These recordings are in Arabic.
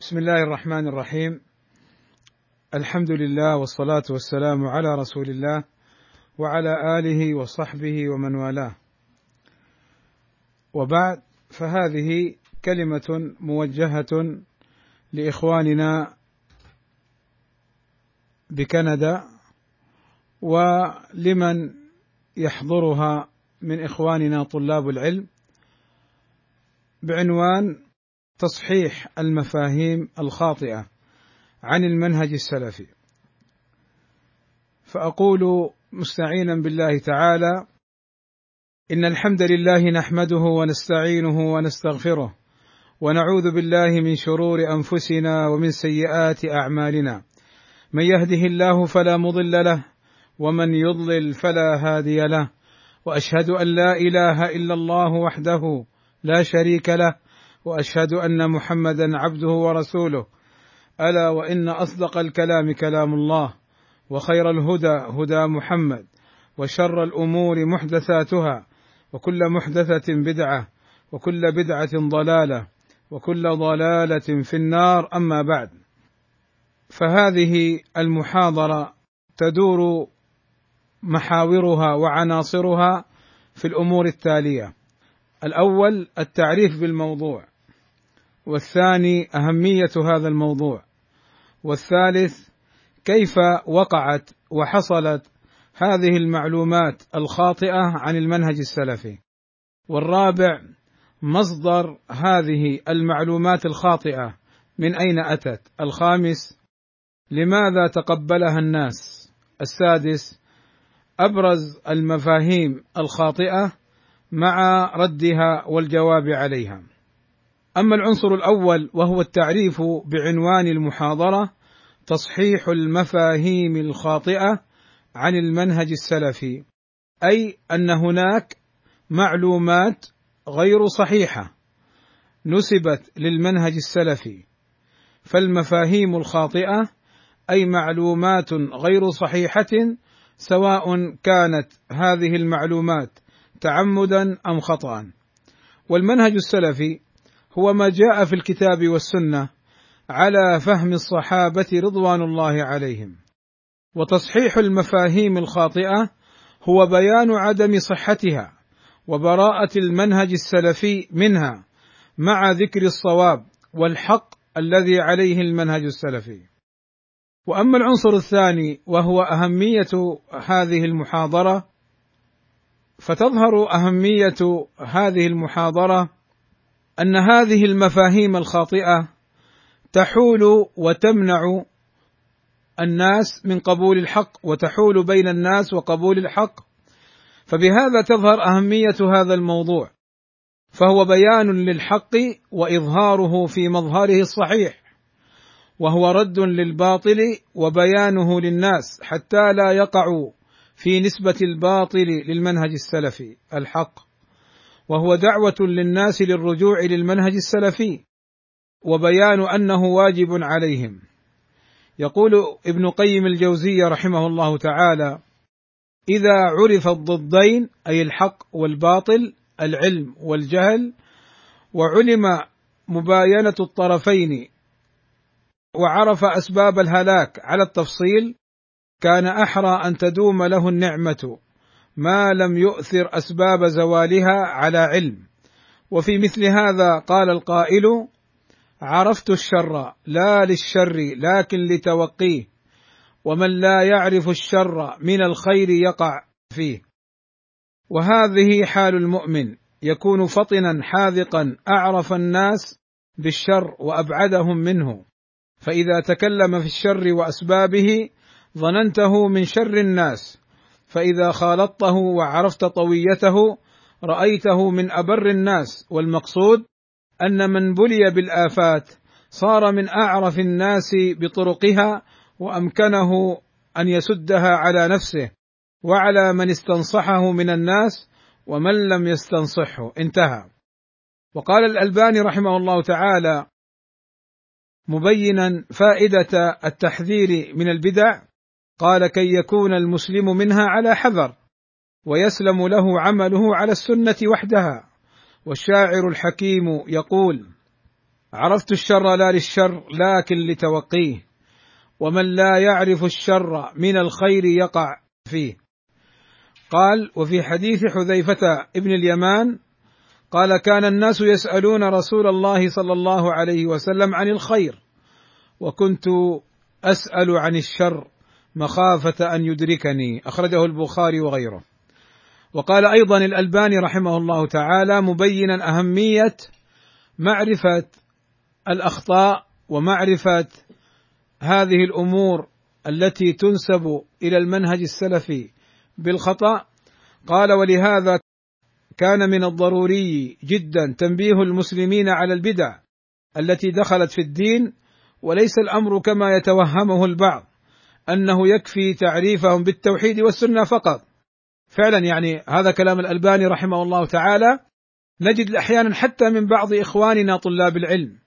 بسم الله الرحمن الرحيم. الحمد لله والصلاة والسلام على رسول الله وعلى آله وصحبه ومن والاه. وبعد فهذه كلمة موجهة لإخواننا بكندا ولمن يحضرها من إخواننا طلاب العلم بعنوان تصحيح المفاهيم الخاطئة عن المنهج السلفي. فأقول مستعينا بالله تعالى إن الحمد لله نحمده ونستعينه ونستغفره ونعوذ بالله من شرور أنفسنا ومن سيئات أعمالنا. من يهده الله فلا مضل له ومن يضلل فلا هادي له وأشهد أن لا إله إلا الله وحده لا شريك له وأشهد أن محمدا عبده ورسوله. ألا وإن أصدق الكلام كلام الله وخير الهدى هدى محمد وشر الأمور محدثاتها وكل محدثة بدعة وكل بدعة ضلالة وكل ضلالة في النار أما بعد. فهذه المحاضرة تدور محاورها وعناصرها في الأمور التالية. الأول التعريف بالموضوع. والثاني أهمية هذا الموضوع. والثالث كيف وقعت وحصلت هذه المعلومات الخاطئة عن المنهج السلفي. والرابع مصدر هذه المعلومات الخاطئة من أين أتت؟ الخامس لماذا تقبلها الناس؟ السادس أبرز المفاهيم الخاطئة مع ردها والجواب عليها. أما العنصر الأول وهو التعريف بعنوان المحاضرة تصحيح المفاهيم الخاطئة عن المنهج السلفي أي أن هناك معلومات غير صحيحة نسبت للمنهج السلفي فالمفاهيم الخاطئة أي معلومات غير صحيحة سواء كانت هذه المعلومات تعمدا أم خطا والمنهج السلفي هو ما جاء في الكتاب والسنة على فهم الصحابة رضوان الله عليهم. وتصحيح المفاهيم الخاطئة هو بيان عدم صحتها وبراءة المنهج السلفي منها مع ذكر الصواب والحق الذي عليه المنهج السلفي. وأما العنصر الثاني وهو أهمية هذه المحاضرة فتظهر أهمية هذه المحاضرة أن هذه المفاهيم الخاطئة تحول وتمنع الناس من قبول الحق وتحول بين الناس وقبول الحق. فبهذا تظهر أهمية هذا الموضوع فهو بيان للحق وإظهاره في مظهره الصحيح وهو رد للباطل وبيانه للناس حتى لا يقعوا في نسبة الباطل للمنهج السلفي الحق. وهو دعوة للناس للرجوع للمنهج السلفي وبيان أنه واجب عليهم. يقول ابن قيم الجوزيه رحمه الله تعالى إذا عرف الضدين أي الحق والباطل العلم والجهل وعلم مباينة الطرفين وعرف أسباب الهلاك على التفصيل كان أحرى أن تدوم له النعمة. ما لم يؤثر أسباب زوالها على علم. وفي مثل هذا قال القائل عرفت الشر لا للشر لكن لتوقيه ومن لا يعرف الشر من الخير يقع فيه. وهذه حال المؤمن يكون فطنا حاذقا أعرف الناس بالشر وأبعدهم منه. فإذا تكلم في الشر وأسبابه ظننته من شر الناس. فإذا خالطته وعرفت طويته رأيته من أبر الناس. والمقصود أن من بلي بالآفات صار من أعرف الناس بطرقها وأمكنه أن يسدها على نفسه وعلى من استنصحه من الناس ومن لم يستنصحه. انتهى. وقال الألباني رحمه الله تعالى مبينا فائدة التحذير من البدع قال كي يكون المسلم منها على حذر ويسلم له عمله على السنة وحدها. والشاعر الحكيم يقول عرفت الشر لا للشر لكن لتوقيه. ومن لا يعرف الشر من الخير يقع فيه. قال وفي حديث حذيفة ابن اليمان قال كان الناس يسألون رسول الله صلى الله عليه وسلم عن الخير وكنت أسأل عن الشر مخافة أن يدركني. أخرجه البخاري وغيره. وقال أيضا الألباني رحمه الله تعالى مبينا أهمية معرفة الأخطاء ومعرفة هذه الأمور التي تنسب إلى المنهج السلفي بالخطأ. قال ولهذا كان من الضروري جدا تنبيه المسلمين على البدع التي دخلت في الدين وليس الأمر كما يتوهمه البعض. أنه يكفي تعريفهم بالتوحيد والسنة فقط. فعلا يعني هذا كلام الألباني رحمه الله تعالى. نجد أحيانا حتى من بعض إخواننا طلاب العلم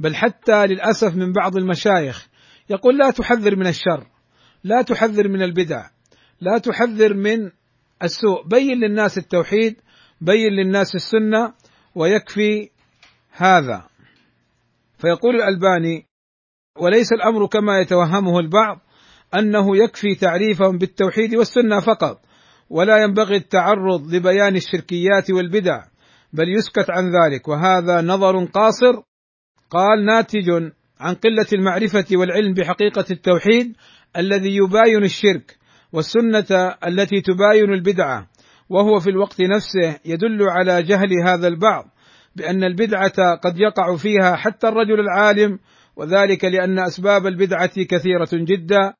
بل حتى للأسف من بعض المشايخ يقول لا تحذر من الشر لا تحذر من البدع لا تحذر من السوء. بين للناس التوحيد بين للناس السنة ويكفي هذا. فيقول الألباني وليس الأمر كما يتوهمه البعض أنه يكفي تعريفهم بالتوحيد والسنة فقط ولا ينبغي التعرض لبيان الشركيات والبدع بل يسكت عن ذلك وهذا نظر قاصر قال ناتج عن قلة المعرفة والعلم بحقيقة التوحيد الذي يباين الشرك والسنة التي تباين البدعة وهو في الوقت نفسه يدل على جهل هذا البعض بأن البدعة قد يقع فيها حتى الرجل العالم وذلك لأن أسباب البدعة كثيرة جدا.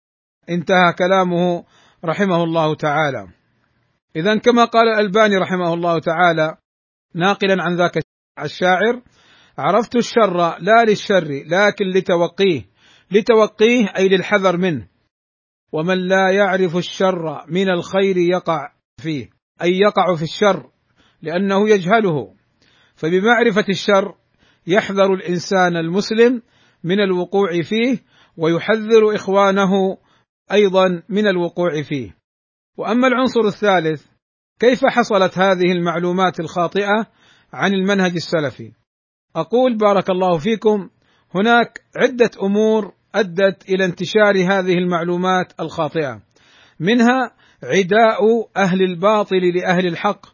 انتهى كلامه رحمه الله تعالى. اذا كما قال الألباني رحمه الله تعالى ناقلا عن ذاك الشاعر عرفت الشر لا للشر لكن لتوقيه لتوقيه أي للحذر منه. ومن لا يعرف الشر من الخير يقع فيه أي يقع في الشر لأنه يجهله. فبمعرفة الشر يحذر الإنسان المسلم من الوقوع فيه ويحذر إخوانه أيضا من الوقوع فيه. وأما العنصر الثالث كيف حصلت هذه المعلومات الخاطئة عن المنهج السلفي؟ أقول بارك الله فيكم هناك عدة أمور أدت إلى انتشار هذه المعلومات الخاطئة. منها عداء أهل الباطل لأهل الحق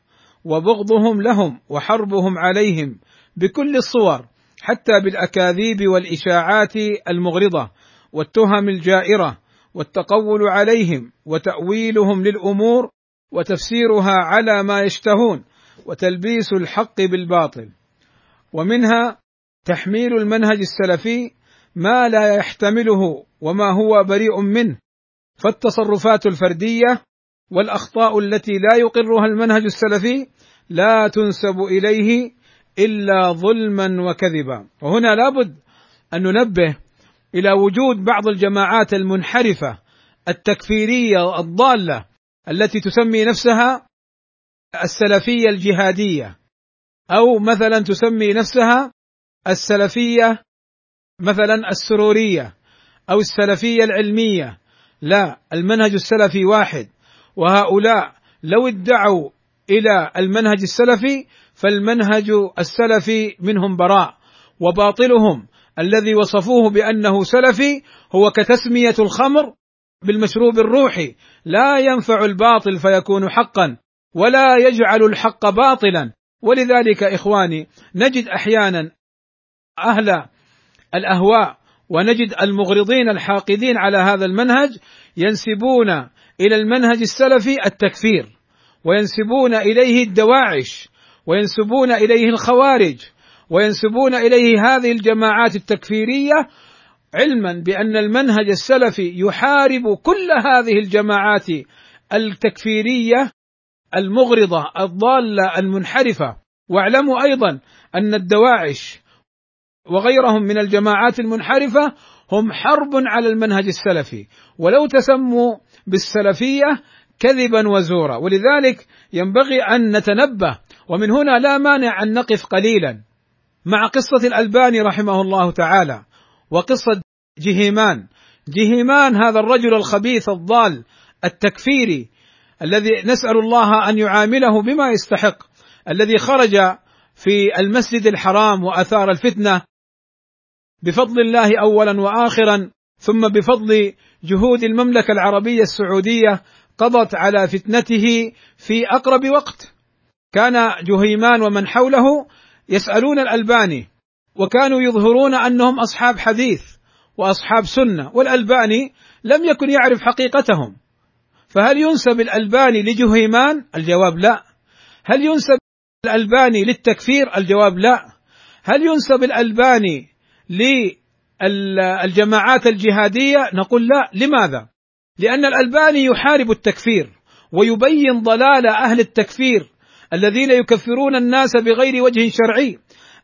وبغضهم لهم وحربهم عليهم بكل الصور حتى بالأكاذيب والإشاعات المغرضة والتهم الجائرة والتقول عليهم وتأويلهم للأمور وتفسيرها على ما يشتهون وتلبيس الحق بالباطل. ومنها تحميل المنهج السلفي ما لا يحتمله وما هو بريء منه فالتصرفات الفردية والأخطاء التي لا يقرها المنهج السلفي لا تنسب إليه إلا ظلما وكذبا. وهنا لابد أن ننبه إلى وجود بعض الجماعات المنحرفة التكفيرية الضاله التي تسمي نفسها السلفية الجهادية. أو مثلا تسمي نفسها السلفية مثلا السرورية أو السلفية العلمية. لا المنهج السلفي واحد. وهؤلاء لو ادعوا إلى المنهج السلفي فالمنهج السلفي منهم براء وباطلهم الذي وصفوه بأنه سلفي هو كتسمية الخمر بالمشروب الروحي. لا ينفع الباطل فيكون حقا ولا يجعل الحق باطلا. ولذلك إخواني نجد أحيانا أهل الأهواء ونجد المغرضين الحاقدين على هذا المنهج ينسبون إلى المنهج السلفي التكفير وينسبون إليه الدواعش وينسبون إليه الخوارج وينسبون إليه هذه الجماعات التكفيرية علما بأن المنهج السلفي يحارب كل هذه الجماعات التكفيرية المغرضة الضالة المنحرفة. واعلموا أيضا أن الدواعش وغيرهم من الجماعات المنحرفة هم حرب على المنهج السلفي ولو تسموا بالسلفية كذبا وزورا. ولذلك ينبغي أن نتنبه ومن هنا لا مانع أن نقف قليلا. مع قصة الألباني رحمه الله تعالى وقصة جهيمان. جهيمان هذا الرجل الخبيث الضال التكفيري الذي نسأل الله أن يعامله بما يستحق الذي خرج في المسجد الحرام وأثار الفتنة بفضل الله اولا واخرا ثم بفضل جهود المملكة العربية السعودية قضت على فتنته في أقرب وقت. كان جهيمان ومن حوله يسألون الألباني وكانوا يظهرون أنهم أصحاب حديث وأصحاب سنة والألباني لم يكن يعرف حقيقتهم فهل ينسب الألباني لجهيمان؟ الجواب لا. هل ينسب الألباني للتكفير؟ الجواب لا. هل ينسب الألباني للجماعات الجهادية؟ نقول لا، لماذا؟ لأن الألباني يحارب التكفير ويبين ضلال أهل التكفير الذين يكفرون الناس بغير وجه شرعي.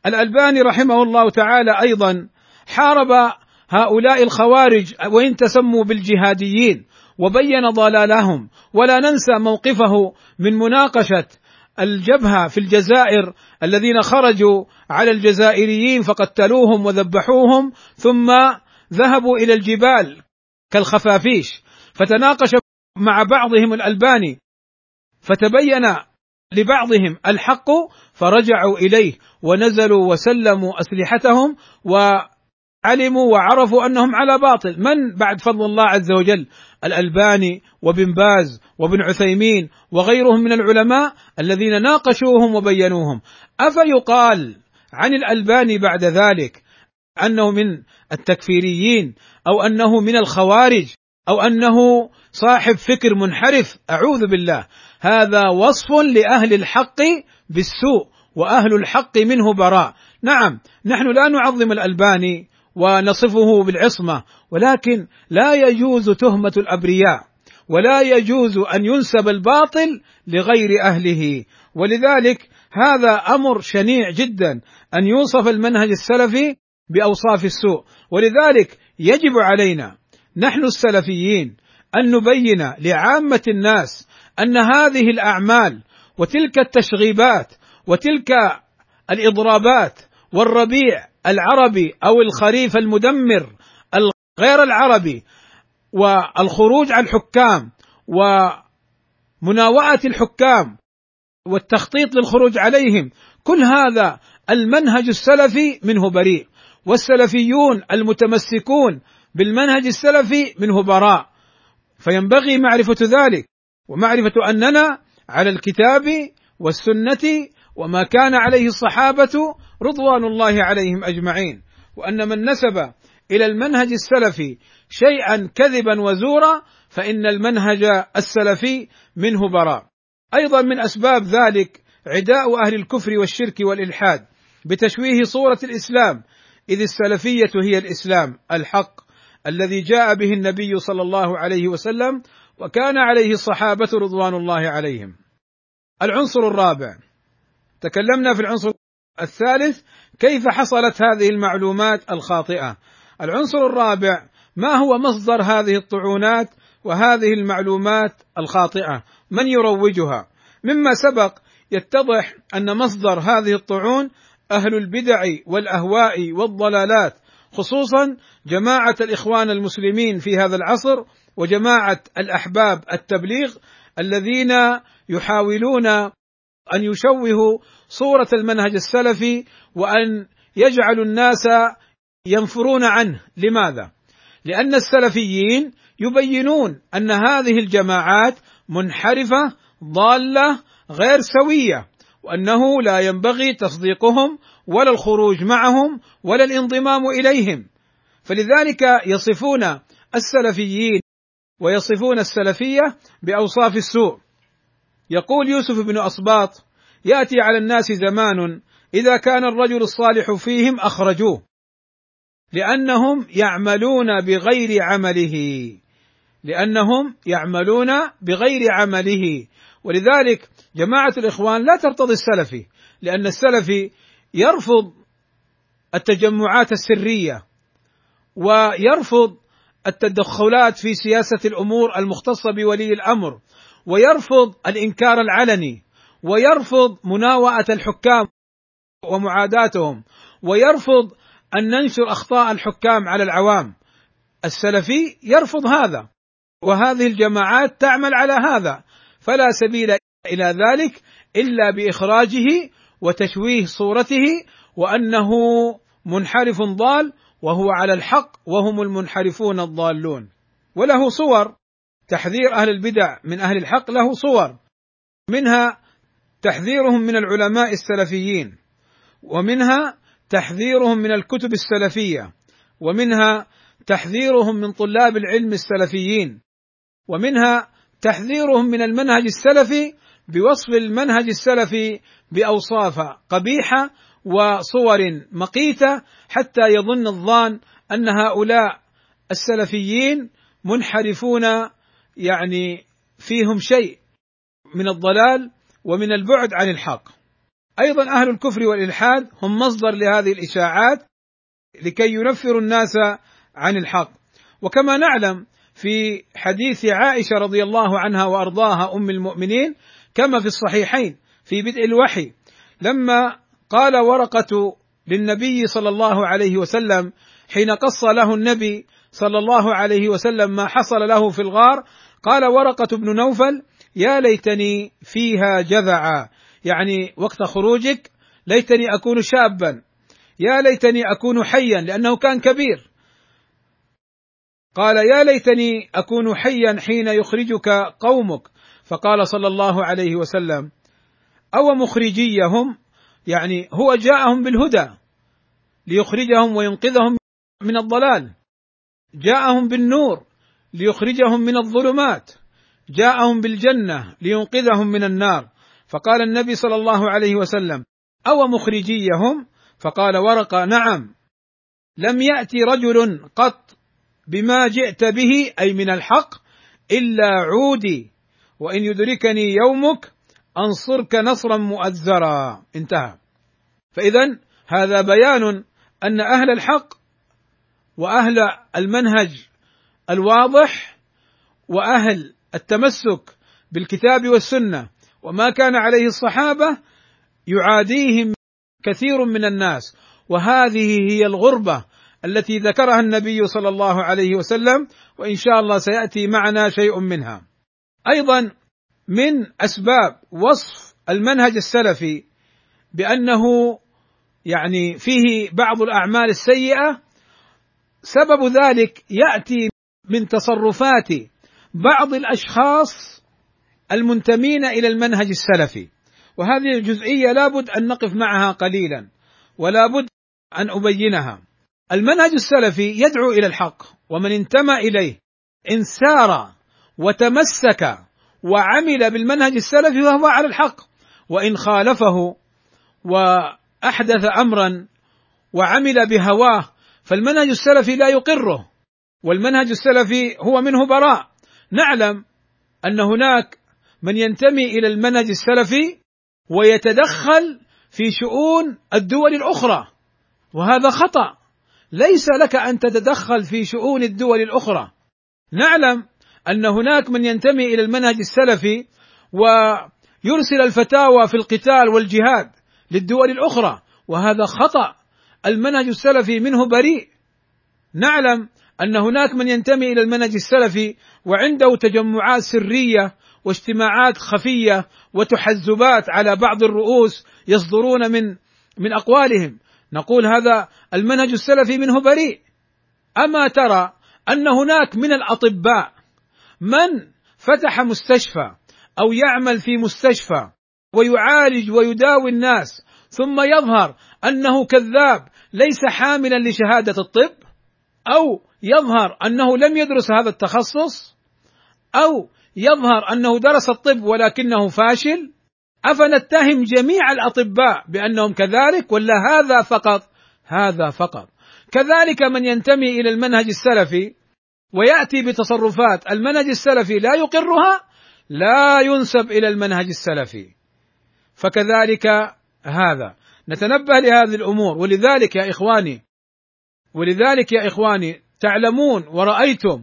الألباني رحمه الله تعالى أيضا حارب هؤلاء الخوارج وإن تسموا بالجهاديين وبين ضلالهم. ولا ننسى موقفه من مناقشة الجبهة في الجزائر الذين خرجوا على الجزائريين فقتلوهم وذبحوهم ثم ذهبوا إلى الجبال كالخفافيش. فتناقش مع بعضهم الألباني. فتبين لبعضهم الحق فرجعوا إليه ونزلوا وسلموا أسلحتهم وعلموا وعرفوا أنهم على باطل، من بعد فضل الله عز وجل؟ الألباني وابن باز وابن عثيمين وغيرهم من العلماء الذين ناقشوهم وبينوهم، أفيقال عن الألباني بعد ذلك أنه من التكفيريين أو أنه من الخوارج أو أنه صاحب فكر منحرف؟ أعوذ بالله. هذا وصف لأهل الحق بالسوء وأهل الحق منه براء. نعم نحن لا نعظم الالباني ونصفه بالعصمة ولكن لا يجوز تهمة الأبرياء ولا يجوز أن ينسب الباطل لغير أهله. ولذلك هذا أمر شنيع جدا أن يوصف المنهج السلفي بأوصاف السوء. ولذلك يجب علينا نحن السلفيين أن نبين لعامة الناس أن هذه الأعمال وتلك التشغيبات وتلك الإضرابات والربيع العربي أو الخريف المدمر الغير العربي والخروج على الحكام ومناوئه الحكام والتخطيط للخروج عليهم كل هذا المنهج السلفي منه بريء والسلفيون المتمسكون بالمنهج السلفي منه براء فينبغي معرفة ذلك. ومعرفة أننا على الكتاب والسنة وما كان عليه الصحابة رضوان الله عليهم أجمعين وأن من نسب إلى المنهج السلفي شيئا كذبا وزورا فإن المنهج السلفي منه براء. أيضا من أسباب ذلك عداء أهل الكفر والشرك والإلحاد بتشويه صورة الإسلام إذ السلفية هي الإسلام الحق الذي جاء به النبي صلى الله عليه وسلم وكان عليه الصحابة رضوان الله عليهم. العنصر الرابع تكلمنا في العنصر الثالث كيف حصلت هذه المعلومات الخاطئة. العنصر الرابع ما هو مصدر هذه الطعونات وهذه المعلومات الخاطئة؟ من يروجها؟ مما سبق يتضح أن مصدر هذه الطعون أهل البدع والأهواء والضلالات خصوصا جماعة الإخوان المسلمين في هذا العصر وجماعة الأحباب التبليغ الذين يحاولون أن يشوهوا صورة المنهج السلفي وأن يجعلوا الناس ينفرون عنه. لماذا؟ لأن السلفيين يبينون أن هذه الجماعات منحرفة ضالة غير سوية وأنه لا ينبغي تصديقهم ولا الخروج معهم ولا الانضمام إليهم. فلذلك يصفون السلفيين ويصفون السلفية بأوصاف السوء. يقول يوسف بن اسباط يأتي على الناس زمان إذا كان الرجل الصالح فيهم أخرجوه لأنهم يعملون بغير عمله لأنهم يعملون بغير عمله. ولذلك جماعة الإخوان لا ترتضي السلفي لأن السلفي يرفض التجمعات السرية ويرفض التدخلات في سياسة الأمور المختصة بولي الأمر ويرفض الإنكار العلني ويرفض مناوئه الحكام ومعاداتهم ويرفض أن ننشر أخطاء الحكام على العوام. السلفي يرفض هذا وهذه الجماعات تعمل على هذا فلا سبيل إلى ذلك إلا بإخراجه وتشويه صورته وأنه منحرف ضال وهو على الحق وهم المنحرفون الضالون. وله صور. تحذير أهل البدع من أهل الحق له صور. منها تحذيرهم من العلماء السلفيين. ومنها تحذيرهم من الكتب السلفية. ومنها تحذيرهم من طلاب العلم السلفيين. ومنها تحذيرهم من المنهج السلفي بوصف المنهج السلفي بأوصاف قبيحة وصور مقيتة حتى يظن الظان أن هؤلاء السلفيين منحرفون يعني فيهم شيء من الضلال ومن البعد عن الحق. أيضا أهل الكفر والإلحاد هم مصدر لهذه الإشاعات لكي ينفروا الناس عن الحق. وكما نعلم في حديث عائشة رضي الله عنها وأرضاها أم المؤمنين كما في الصحيحين في بدء الوحي لما قال ورقة للنبي صلى الله عليه وسلم حين قص له النبي صلى الله عليه وسلم ما حصل له في الغار. قال ورقة بن نوفل يا ليتني فيها جذعا. يعني وقت خروجك ليتني أكون شابا. يا ليتني أكون حيا لأنه كان كبير. قال يا ليتني أكون حيا حين يخرجك قومك. فقال صلى الله عليه وسلم أو مخرجيهم يعني هو جاءهم بالهدى ليخرجهم وينقذهم من الضلال. جاءهم بالنور ليخرجهم من الظلمات. جاءهم بالجنة لينقذهم من النار. فقال النبي صلى الله عليه وسلم أو مخرجيهم؟ فقال ورقة نعم. لم يأتي رجل قط بما جئت به أي من الحق إلا عودي وإن يدركني يومك أنصرك نصرا مؤزرا. انتهى. فإذا هذا بيان أن أهل الحق وأهل المنهج الواضح وأهل التمسك بالكتاب والسنة وما كان عليه الصحابة يعاديهم كثير من الناس. وهذه هي الغربة التي ذكرها النبي صلى الله عليه وسلم وإن شاء الله سيأتي معنا شيء منها. أيضا من أسباب وصف المنهج السلفي بأنه يعني فيه بعض الأعمال السيئة سبب ذلك يأتي من تصرفات بعض الأشخاص المنتمين إلى المنهج السلفي. وهذه الجزئية لابد أن نقف معها قليلا ولا بد أن أبينها. المنهج السلفي يدعو إلى الحق ومن انتمى إليه إن سار وتمسك وعمل بالمنهج السلفي فهو على الحق. وإن خالفه وأحدث امرا وعمل بهواه فالمنهج السلفي لا يقره. والمنهج السلفي هو منه براء. نعلم أن هناك من ينتمي إلى المنهج السلفي ويتدخل في شؤون الدول الأخرى وهذا خطأ. ليس لك أن تتدخل في شؤون الدول الأخرى. نعلم أن هناك من ينتمي إلى المنهج السلفي ويرسل الفتاوى في القتال والجهاد للدول الأخرى وهذا خطأ. المنهج السلفي منه بريء. نعلم أن هناك من ينتمي إلى المنهج السلفي وعنده تجمعات سرية واجتماعات خفية وتحزبات على بعض الرؤوس يصدرون من من أقوالهم. نقول هذا المنهج السلفي منه بريء. أما ترى أن هناك من الأطباء من فتح مستشفى أو يعمل في مستشفى ويعالج ويداوي الناس ثم يظهر أنه كذاب ليس حاملا لشهادة الطب أو يظهر أنه لم يدرس هذا التخصص أو يظهر أنه درس الطب ولكنه فاشل أفنتهم جميع الأطباء بأنهم كذلك ولا هذا فقط هذا فقط كذلك من ينتمي إلى المنهج السلفي ويأتي بتصرفات المنهج السلفي لا يقرها لا ينسب إلى المنهج السلفي. فكذلك هذا. نتنبه لهذه الأمور. ولذلك يا إخواني ولذلك يا إخواني تعلمون ورأيتم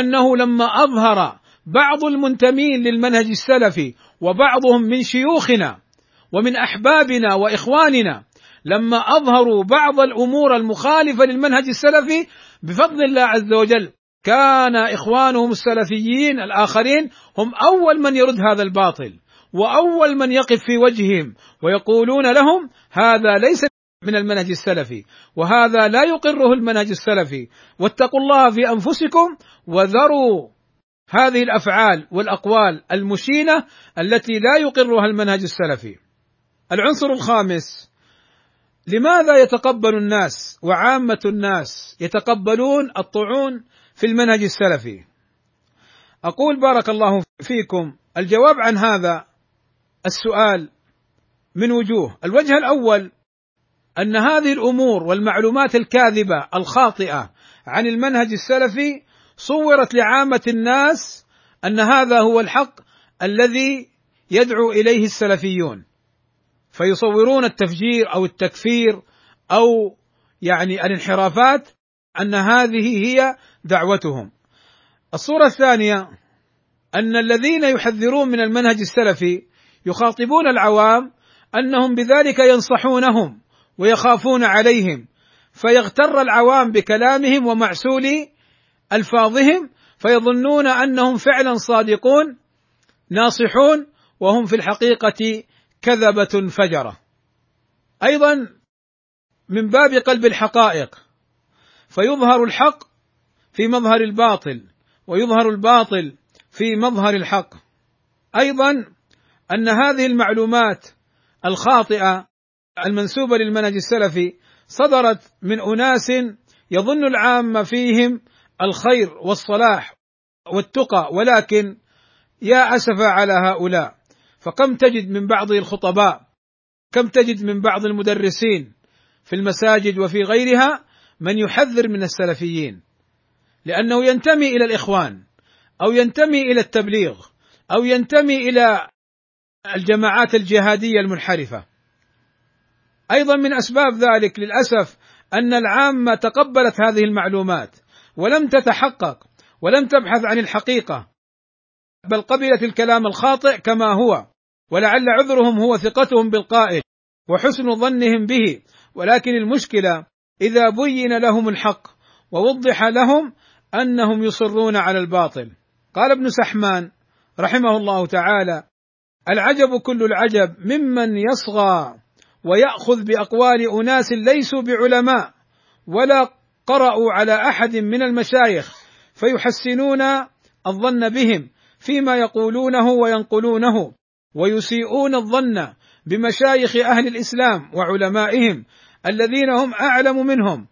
أنه لما أظهر بعض المنتمين للمنهج السلفي وبعضهم من شيوخنا ومن أحبابنا وإخواننا لما أظهروا بعض الأمور المخالفة للمنهج السلفي بفضل الله عز وجل كان إخوانهم السلفيين الآخرين هم أول من يرد هذا الباطل وأول من يقف في وجههم ويقولون لهم هذا ليس من المنهج السلفي وهذا لا يقره المنهج السلفي واتقوا الله في أنفسكم وذروا هذه الأفعال والأقوال المشينة التي لا يقرها المنهج السلفي. العنصر الخامس لماذا يتقبل الناس وعامة الناس يتقبلون الطعون في المنهج السلفي؟ أقول بارك الله فيكم الجواب عن هذا السؤال من وجوه، الوجه الأول أن هذه الأمور والمعلومات الكاذبة الخاطئة عن المنهج السلفي صورت لعامة الناس أن هذا هو الحق الذي يدعو إليه السلفيون فيصورون التفجير أو التكفير أو يعني الانحرافات أن هذه هي دعوتهم. الصورة الثانية أن الذين يحذرون من المنهج السلفي يخاطبون العوام أنهم بذلك ينصحونهم ويخافون عليهم فيغتر العوام بكلامهم ومعسول ألفاظهم فيظنون أنهم فعلا صادقون ناصحون وهم في الحقيقة كذبة فجرة أيضا من باب قلب الحقائق فيظهر الحق في مظهر الباطل ويظهر الباطل في مظهر الحق. أيضا أن هذه المعلومات الخاطئة المنسوبة للمنهج السلفي صدرت من أناس يظن العامه فيهم الخير والصلاح والتقى ولكن يا أسف على هؤلاء فكم تجد من بعض الخطباء كم تجد من بعض المدرسين في المساجد وفي غيرها من يحذر من السلفيين؟ لأنه ينتمي إلى الإخوان أو ينتمي إلى التبليغ أو ينتمي إلى الجماعات الجهادية المنحرفة. أيضا من أسباب ذلك للأسف أن العامة تقبلت هذه المعلومات ولم تتحقق ولم تبحث عن الحقيقة. بل قبلت الكلام الخاطئ كما هو ولعل عذرهم هو ثقتهم بالقائل وحسن ظنهم به. ولكن المشكلة إذا بين لهم الحق ووضح لهم أنهم يصرون على الباطل. قال ابن سحمان رحمه الله تعالى العجب كل العجب ممن يصغى ويأخذ بأقوال أناس ليسوا بعلماء ولا قرأوا على أحد من المشايخ فيحسنون الظن بهم فيما يقولونه وينقلونه ويسيئون الظن بمشايخ أهل الإسلام وعلمائهم الذين هم أعلم منهم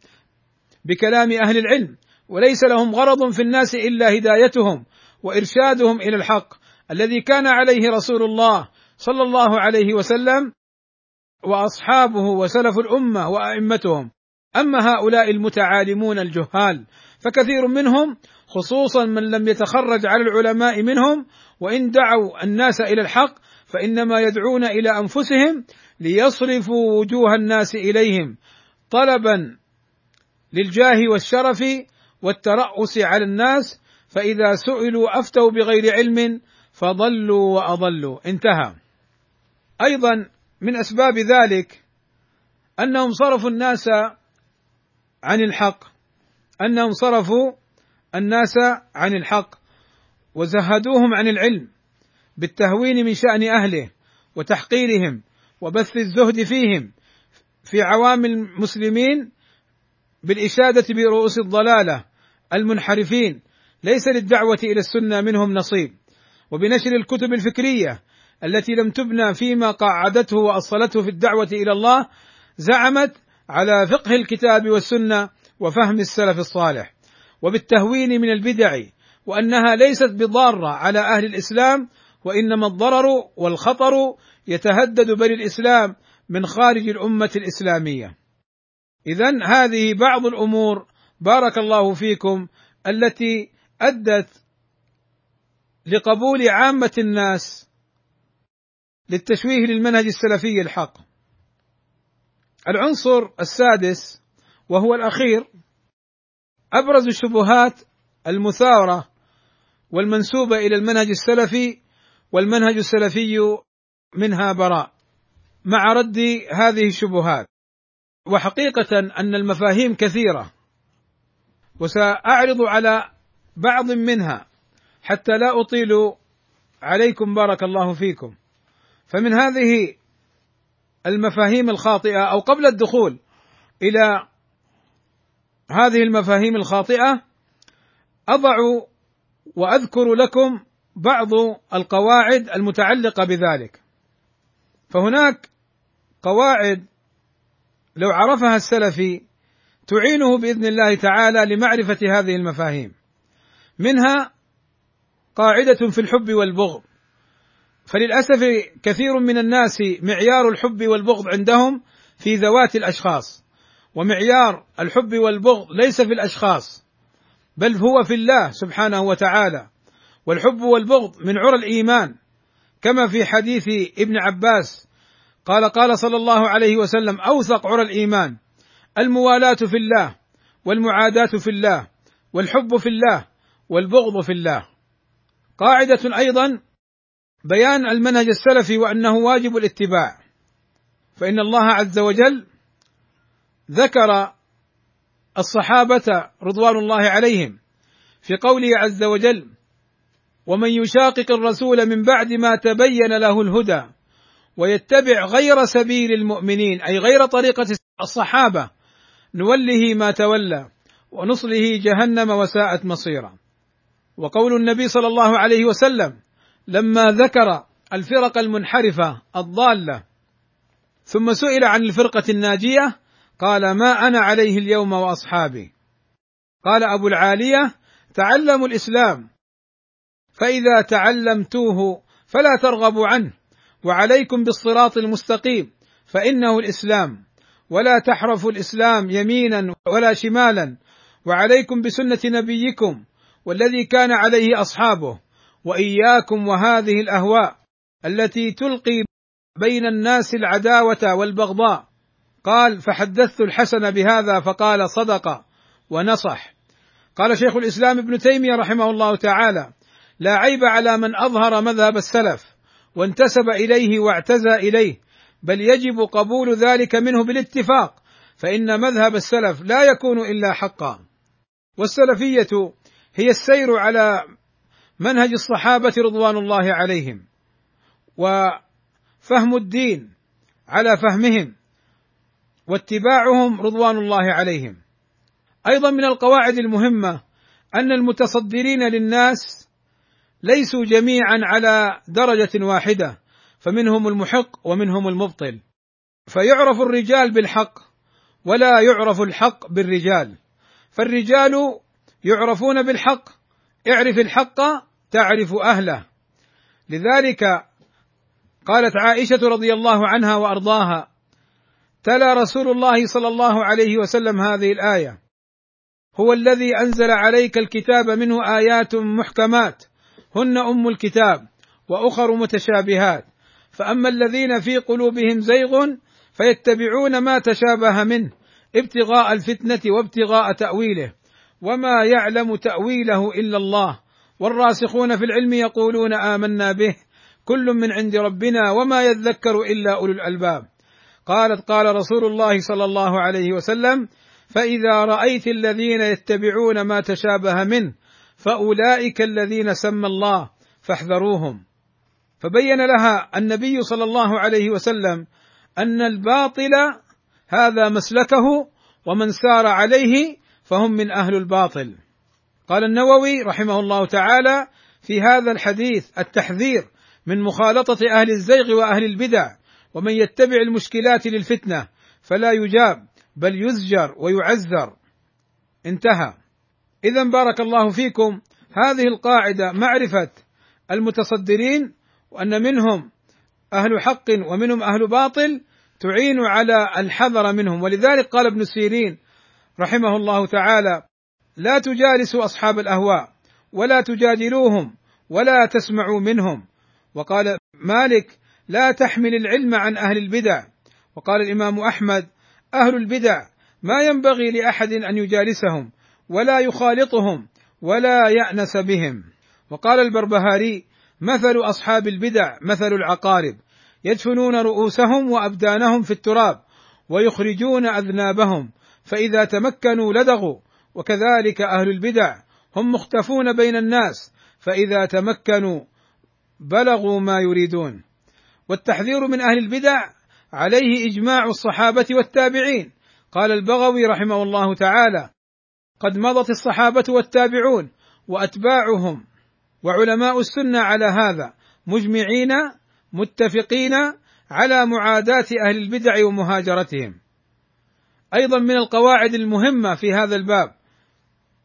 بكلام أهل العلم وليس لهم غرض في الناس إلا هدايتهم وإرشادهم إلى الحق الذي كان عليه رسول الله صلى الله عليه وسلم وأصحابه وسلف الأمة وأئمتهم. أما هؤلاء المتعالمون الجهال فكثير منهم خصوصا من لم يتخرج على العلماء منهم وإن دعوا الناس إلى الحق فإنما يدعون إلى أنفسهم ليصرفوا وجوه الناس إليهم طلبا للجاه والشرف والترأس على الناس فإذا سئلوا أفتوا بغير علم فضلوا وأضلوا. انتهى. أيضا من أسباب ذلك أنهم صرفوا الناس عن الحق. أنهم صرفوا الناس عن الحق وزهدوهم عن العلم بالتهوين من شأن أهله وتحقيرهم وبث الزهد فيهم في عوام المسلمين بالإشادة برؤوس الضلالة. المنحرفين. ليس للدعوة إلى السنة منهم نصيب. وبنشر الكتب الفكرية التي لم تبنى فيما قاعدته وأصلته في الدعوة إلى الله زعمت على فقه الكتاب والسنة وفهم السلف الصالح. وبالتهوين من البدع وأنها ليست بضارة على أهل الإسلام وإنما الضرر والخطر يتهدد بني الإسلام من خارج الأمة الإسلامية. اذا هذه بعض الأمور بارك الله فيكم التي أدت لقبول عامة الناس للتشويه للمنهج السلفي الحق. العنصر السادس وهو الأخير أبرز الشبهات المثارة والمنسوبة إلى المنهج السلفي والمنهج السلفي منها براء مع رد هذه الشبهات وحقيقة أن المفاهيم كثيرة وسأعرض على بعض منها حتى لا أطيل عليكم بارك الله فيكم. فمن هذه المفاهيم الخاطئة أو قبل الدخول إلى هذه المفاهيم الخاطئة أضع وأذكر لكم بعض القواعد المتعلقة بذلك. فهناك قواعد لو عرفها السلفي تعينه بإذن الله تعالى لمعرفة هذه المفاهيم. منها قاعدة في الحب والبغض. فللأسف كثير من الناس معيار الحب والبغض عندهم في ذوات الأشخاص ومعيار الحب والبغض ليس في الأشخاص بل هو في الله سبحانه وتعالى. والحب والبغض من عرى الإيمان كما في حديث ابن عباس قال قال صلى الله عليه وسلم أوثق عرى الإيمان. الموالاة في الله والمعاداة في الله والحب في الله والبغض في الله. قاعدة أيضا بيان المنهج السلفي وأنه واجب الاتباع. فإن الله عز وجل ذكر الصحابة رضوان الله عليهم في قوله عز وجل ومن يشاقق الرسول من بعد ما تبين له الهدى ويتبع غير سبيل المؤمنين أي غير طريقة الصحابة نوله ما تولى ونصله جهنم وساءت مصيرا. وقول النبي صلى الله عليه وسلم لما ذكر الفرق المنحرفة الضالة ثم سئل عن الفرقة الناجية قال ما أنا عليه اليوم وأصحابي. قال أبو العالية تعلموا الإسلام فإذا تعلمتوه فلا ترغبوا عنه وعليكم بالصراط المستقيم فإنه الإسلام. ولا تحرفوا الإسلام يمينا ولا شمالا وعليكم بسنة نبيكم والذي كان عليه أصحابه وإياكم وهذه الأهواء التي تلقي بين الناس العداوة والبغضاء. قال فحدثت الحسن بهذا فقال صدق ونصح. قال شيخ الإسلام ابن تيمية رحمه الله تعالى لا عيب على من أظهر مذهب السلف وانتسب إليه واعتزى إليه بل يجب قبول ذلك منه بالاتفاق فإن مذهب السلف لا يكون إلا حقا. والسلفية هي السير على منهج الصحابة رضوان الله عليهم وفهم الدين على فهمهم واتباعهم رضوان الله عليهم. أيضا من القواعد المهمة أن المتصدرين للناس ليسوا جميعا على درجة واحدة فمنهم المحق ومنهم المبطل. فيعرف الرجال بالحق ولا يعرف الحق بالرجال. فالرجال يعرفون بالحق اعرف الحق تعرف أهله. لذلك قالت عائشة رضي الله عنها وأرضاها تلا رسول الله صلى الله عليه وسلم هذه الآية هو الذي أنزل عليك الكتاب منه آيات محكمات هن أم الكتاب وأخر متشابهات. فأما الذين في قلوبهم زيغ فيتبعون ما تشابه منه ابتغاء الفتنة وابتغاء تأويله وما يعلم تأويله إلا الله. والراسخون في العلم يقولون آمنا به كل من عند ربنا وما يذكر إلا أولو الألباب. قالت قال رسول الله صلى الله عليه وسلم فإذا رأيت الذين يتبعون ما تشابه منه فأولئك الذين سمى الله فاحذروهم. فبين لها النبي صلى الله عليه وسلم أن الباطل هذا مسلكه ومن سار عليه فهم من أهل الباطل. قال النووي رحمه الله تعالى في هذا الحديث التحذير من مخالطة أهل الزيغ وأهل البدع ومن يتبع المشكلات للفتنة فلا يجاب بل يزجر ويعزر. انتهى. اذا بارك الله فيكم. هذه القاعدة معرفة المتصدرين وأن منهم أهل حق ومنهم أهل باطل تعين على الحذر منهم. ولذلك قال ابن سيرين رحمه الله تعالى لا تجالسوا أصحاب الأهواء ولا تجادلوهم ولا تسمعوا منهم. وقال مالك لا تحمل العلم عن أهل البدع. وقال الإمام أحمد أهل البدع ما ينبغي لأحد أن يجالسهم ولا يخالطهم ولا يأنس بهم. وقال البربهاري مثل أصحاب البدع مثل العقارب يدفنون رؤوسهم وأبدانهم في التراب ويخرجون أذنابهم فإذا تمكنوا لدغوا وكذلك أهل البدع هم مختفون بين الناس فإذا تمكنوا بلغوا ما يريدون. والتحذير من أهل البدع عليه إجماع الصحابة والتابعين. قال البغوي رحمه الله تعالى قد مضت الصحابة والتابعون وأتباعهم وعلماء السنة على هذا مجمعين متفقين على معاداة أهل البدع ومهاجرتهم. أيضا من القواعد المهمة في هذا الباب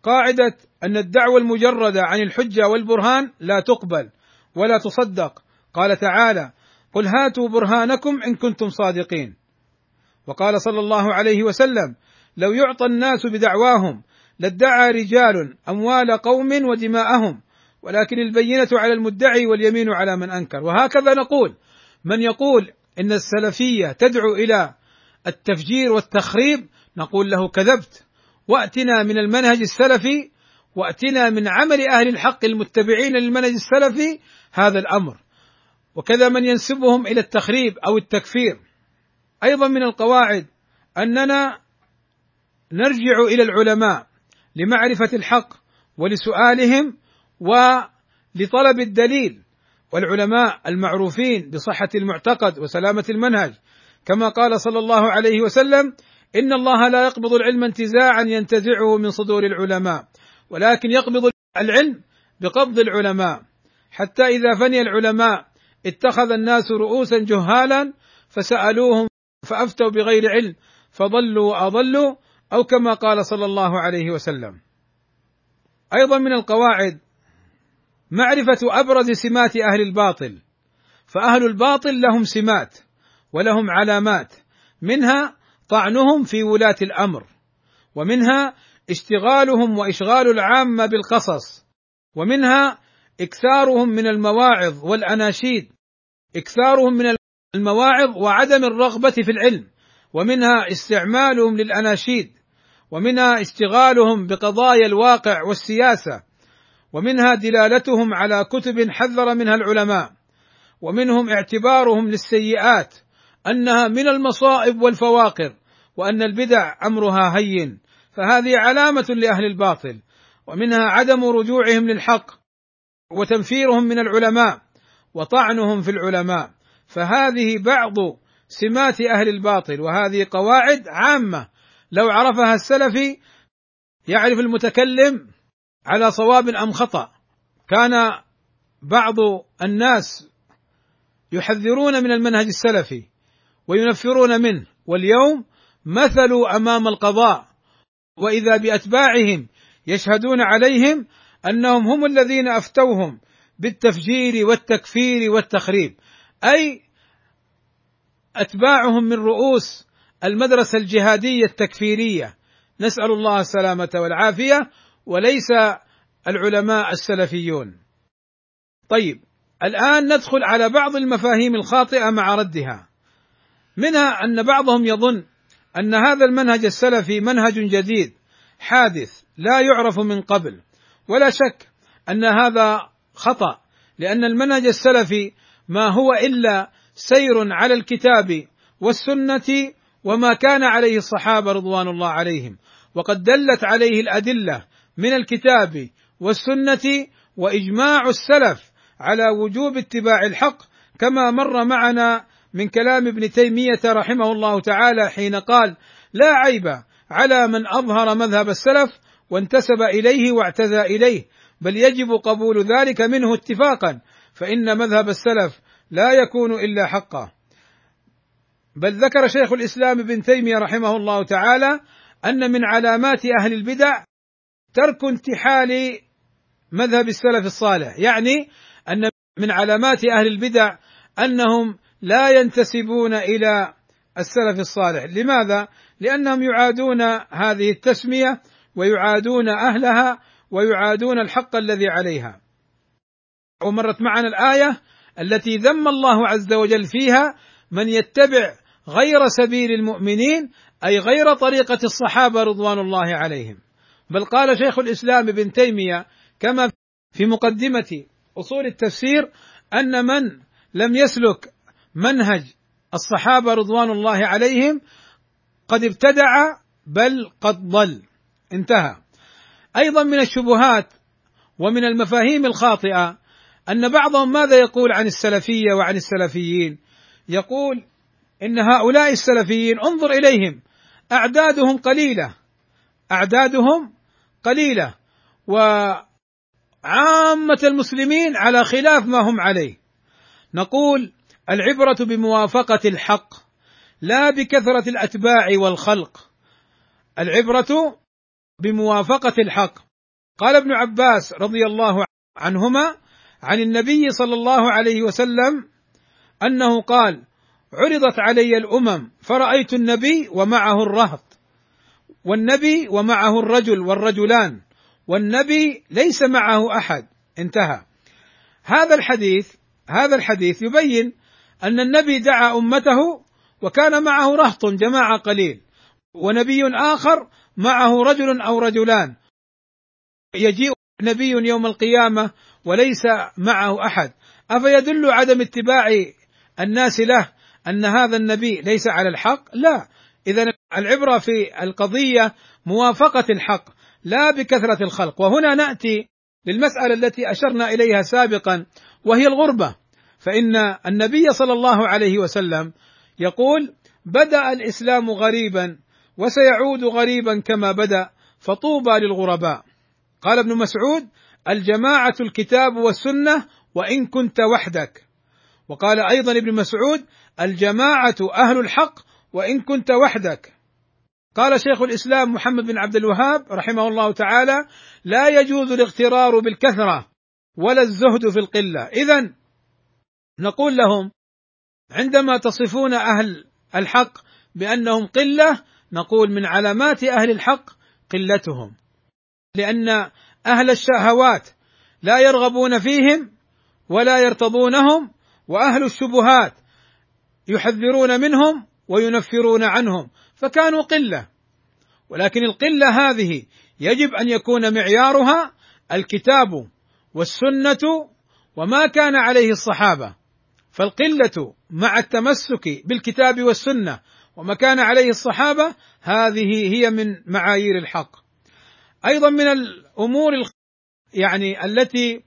قاعدة أن الدعوة المجردة عن الحجة والبرهان لا تقبل ولا تصدق. قال تعالى قل هاتوا برهانكم إن كنتم صادقين. وقال صلى الله عليه وسلم لو يعطى الناس بدعواهم لادعى رجال أموال قوم ودماءهم ولكن البينة على المدعي واليمين على من أنكر. وهكذا نقول من يقول إن السلفية تدعو إلى التفجير والتخريب نقول له كذبت. وأتنا من المنهج السلفي وأتنا من عمل أهل الحق المتبعين للمنهج السلفي هذا الأمر. وكذا من ينسبهم إلى التخريب أو التكفير. أيضا من القواعد أننا نرجع إلى العلماء لمعرفة الحق ولسؤالهم ولطلب الدليل والعلماء المعروفين بصحة المعتقد وسلامة المنهج. كما قال صلى الله عليه وسلم إن الله لا يقبض العلم انتزاعا ينتزعه من صدور العلماء ولكن يقبض العلم بقبض العلماء. حتى إذا فني العلماء اتخذ الناس رؤوسا جهالا فسألوهم فأفتوا بغير علم فضلوا وأضلوا أو كما قال صلى الله عليه وسلم. أيضا من القواعد معرفة أبرز سمات أهل الباطل. فأهل الباطل لهم سمات ولهم علامات. منها طعنهم في ولاة الأمر ومنها اشتغالهم وإشغال العامه بالقصص ومنها إكثارهم من المواعظ والأناشيد. إكثارهم من المواعظ وعدم الرغبة في العلم ومنها استعمالهم للأناشيد ومنها اشتغالهم بقضايا الواقع والسياسة. ومنها دلالتهم على كتب حذر منها العلماء ومنهم اعتبارهم للسيئات أنها من المصائب والفواقر وأن البدع أمرها هين فهذه علامة لأهل الباطل ومنها عدم رجوعهم للحق وتنفيرهم من العلماء وطعنهم في العلماء فهذه بعض سمات أهل الباطل وهذه قواعد عامة لو عرفها السلفي يعرف المتكلم على صواب أم خطأ. كان بعض الناس يحذرون من المنهج السلفي وينفرون منه. واليوم مثلوا أمام القضاء. وإذا بأتباعهم يشهدون عليهم أنهم هم الذين أفتوهم بالتفجير والتكفير والتخريب. أي أتباعهم من رؤوس المدرسة الجهادية التكفيرية. نسأل الله السلامة والعافية. وليس العلماء السلفيون. طيب الآن ندخل على بعض المفاهيم الخاطئة مع ردها. منها أن بعضهم يظن أن هذا المنهج السلفي منهج جديد حادث لا يعرف من قبل ولا شك أن هذا خطأ لأن المنهج السلفي ما هو إلا سير على الكتاب والسنة وما كان عليه الصحابة رضوان الله عليهم وقد دلت عليه الأدلة من الكتاب والسنة وإجماع السلف على وجوب اتباع الحق كما مر معنا من كلام ابن تيمية رحمه الله تعالى حين قال لا عيب على من أظهر مذهب السلف وانتسب إليه واعتذى إليه بل يجب قبول ذلك منه اتفاقا فإن مذهب السلف لا يكون إلا حقا. بل ذكر شيخ الإسلام ابن تيمية رحمه الله تعالى أن من علامات أهل البدع ترك انتحال مذهب السلف الصالح. يعني أن من علامات أهل البدع أنهم لا ينتسبون إلى السلف الصالح. لماذا؟ لأنهم يعادون هذه التسمية ويعادون أهلها ويعادون الحق الذي عليها. ومرت معنا الآية التي ذم الله عز وجل فيها من يتبع غير سبيل المؤمنين أي غير طريقة الصحابة رضوان الله عليهم. بل قال شيخ الإسلام ابن تيمية كما في مقدمة أصول التفسير أن من لم يسلك منهج الصحابة رضوان الله عليهم قد ابتدع بل قد ضل. انتهى. أيضا من الشبهات ومن المفاهيم الخاطئة أن بعضهم ماذا يقول عن السلفية وعن السلفيين؟ يقول إن هؤلاء السلفيين انظر إليهم أعدادهم قليلة أعدادهم قليلة. وعامة المسلمين على خلاف ما هم عليه. نقول العبرة بموافقة الحق لا بكثرة الأتباع والخلق. العبرة بموافقة الحق. قال ابن عباس رضي الله عنهما عن النبي صلى الله عليه وسلم أنه قال عرضت علي الأمم فرأيت النبي ومعه الرهط. والنبي ومعه الرجل والرجلان والنبي ليس معه أحد. انتهى. هذا الحديث هذا الحديث يبين أن النبي دعا أمته وكان معه رهط جماعة قليل ونبي آخر معه رجل أو رجلان. يجيء نبي يوم القيامة وليس معه أحد. أفيدل عدم اتباع الناس له أن هذا النبي ليس على الحق؟ لا، اذا العبرة في القضية موافقة الحق لا بكثرة الخلق، وهنا نأتي للمسألة التي أشرنا إليها سابقا وهي الغربة، فإن النبي صلى الله عليه وسلم يقول: بدأ الإسلام غريبا وسيعود غريبا كما بدأ فطوبى للغرباء. قال ابن مسعود: الجماعة الكتاب والسنة وإن كنت وحدك. وقال أيضا ابن مسعود: الجماعة أهل الحق وإن كنت وحدك قال شيخ الإسلام محمد بن عبد الوهاب رحمه الله تعالى لا يجوز الاغترار بالكثرة ولا الزهد في القلة. إذا نقول لهم عندما تصفون أهل الحق بأنهم قلة نقول من علامات أهل الحق قلتهم لأن أهل الشهوات لا يرغبون فيهم ولا يرتضونهم وأهل الشبهات يحذرون منهم وينفرون عنهم. فكانوا قلة. ولكن القلة هذه يجب أن يكون معيارها الكتاب والسنة وما كان عليه الصحابة. فالقلة مع التمسك بالكتاب والسنة وما كان عليه الصحابة هذه هي من معايير الحق. أيضا من الأمور يعني التي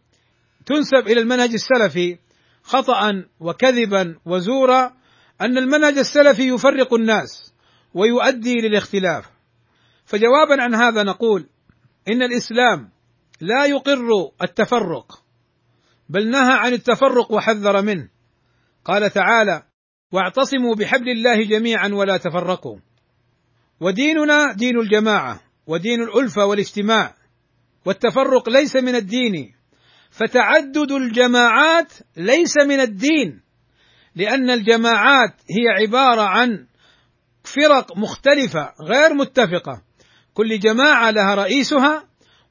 تنسب إلى المنهج السلفي خطأ وكذبا وزورا أن المنهج السلفي يفرق الناس. ويؤدي للاختلاف. فجوابا عن هذا نقول إن الإسلام لا يقر التفرق بل نهى عن التفرق وحذر منه. قال تعالى واعتصموا بحبل الله جميعا ولا تفرقوا. وديننا دين الجماعة ودين الألفة والاجتماع والتفرق ليس من الدين. فتعدد الجماعات ليس من الدين لأن الجماعات هي عبارة عن فرق مختلفة غير متفقة. كل جماعة لها رئيسها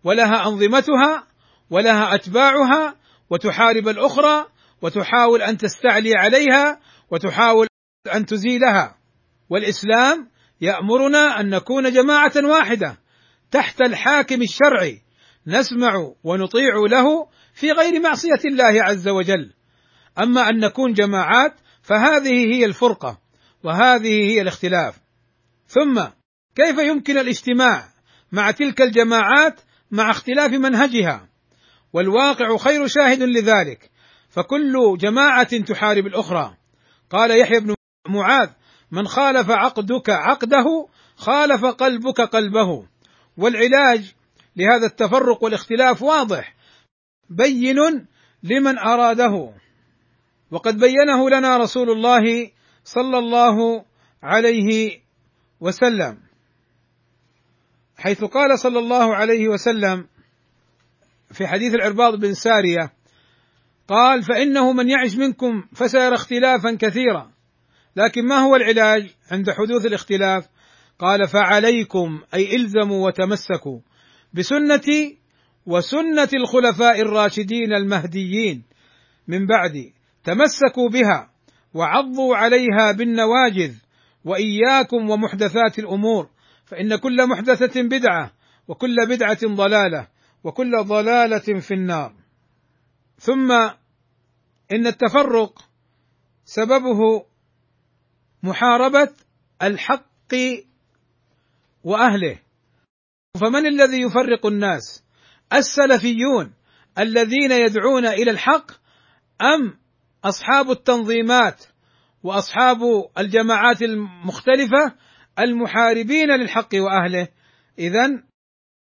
ولها أنظمتها ولها أتباعها وتحارب الأخرى وتحاول أن تستعلي عليها وتحاول أن تزيلها. والإسلام يأمرنا أن نكون جماعة واحدة تحت الحاكم الشرعي نسمع ونطيع له في غير معصية الله عز وجل. أما أن نكون جماعات فهذه هي الفرقة. وهذه هي الاختلاف. ثم كيف يمكن الاجتماع مع تلك الجماعات مع اختلاف منهجها؟ والواقع خير شاهد لذلك. فكل جماعة تحارب الأخرى. قال يحيى بن معاذ من خالف عقدك عقده خالف قلبك قلبه. والعلاج لهذا التفرق والاختلاف واضح. بين لمن أراده. وقد بينه لنا رسول الله صلى الله عليه وسلم. حيث قال صلى الله عليه وسلم في حديث العرباض بن سارية قال فإنه من يعش منكم فسيرى اختلافا كثيرا لكن ما هو العلاج عند حدوث الاختلاف؟ قال فعليكم أي إلزموا وتمسكوا بسنتي وسنة الخلفاء الراشدين المهديين من بعدي تمسكوا بها وعضوا عليها بالنواجذ وإياكم ومحدثات الأمور فإن كل محدثة بدعة وكل بدعة ضلالة وكل ضلالة في النار. ثم إن التفرق سببه محاربة الحق وأهله. فمن الذي يفرق الناس؟ السلفيون الذين يدعون إلى الحق أم أصحاب التنظيمات وأصحاب الجماعات المختلفة المحاربين للحق وأهله. اذا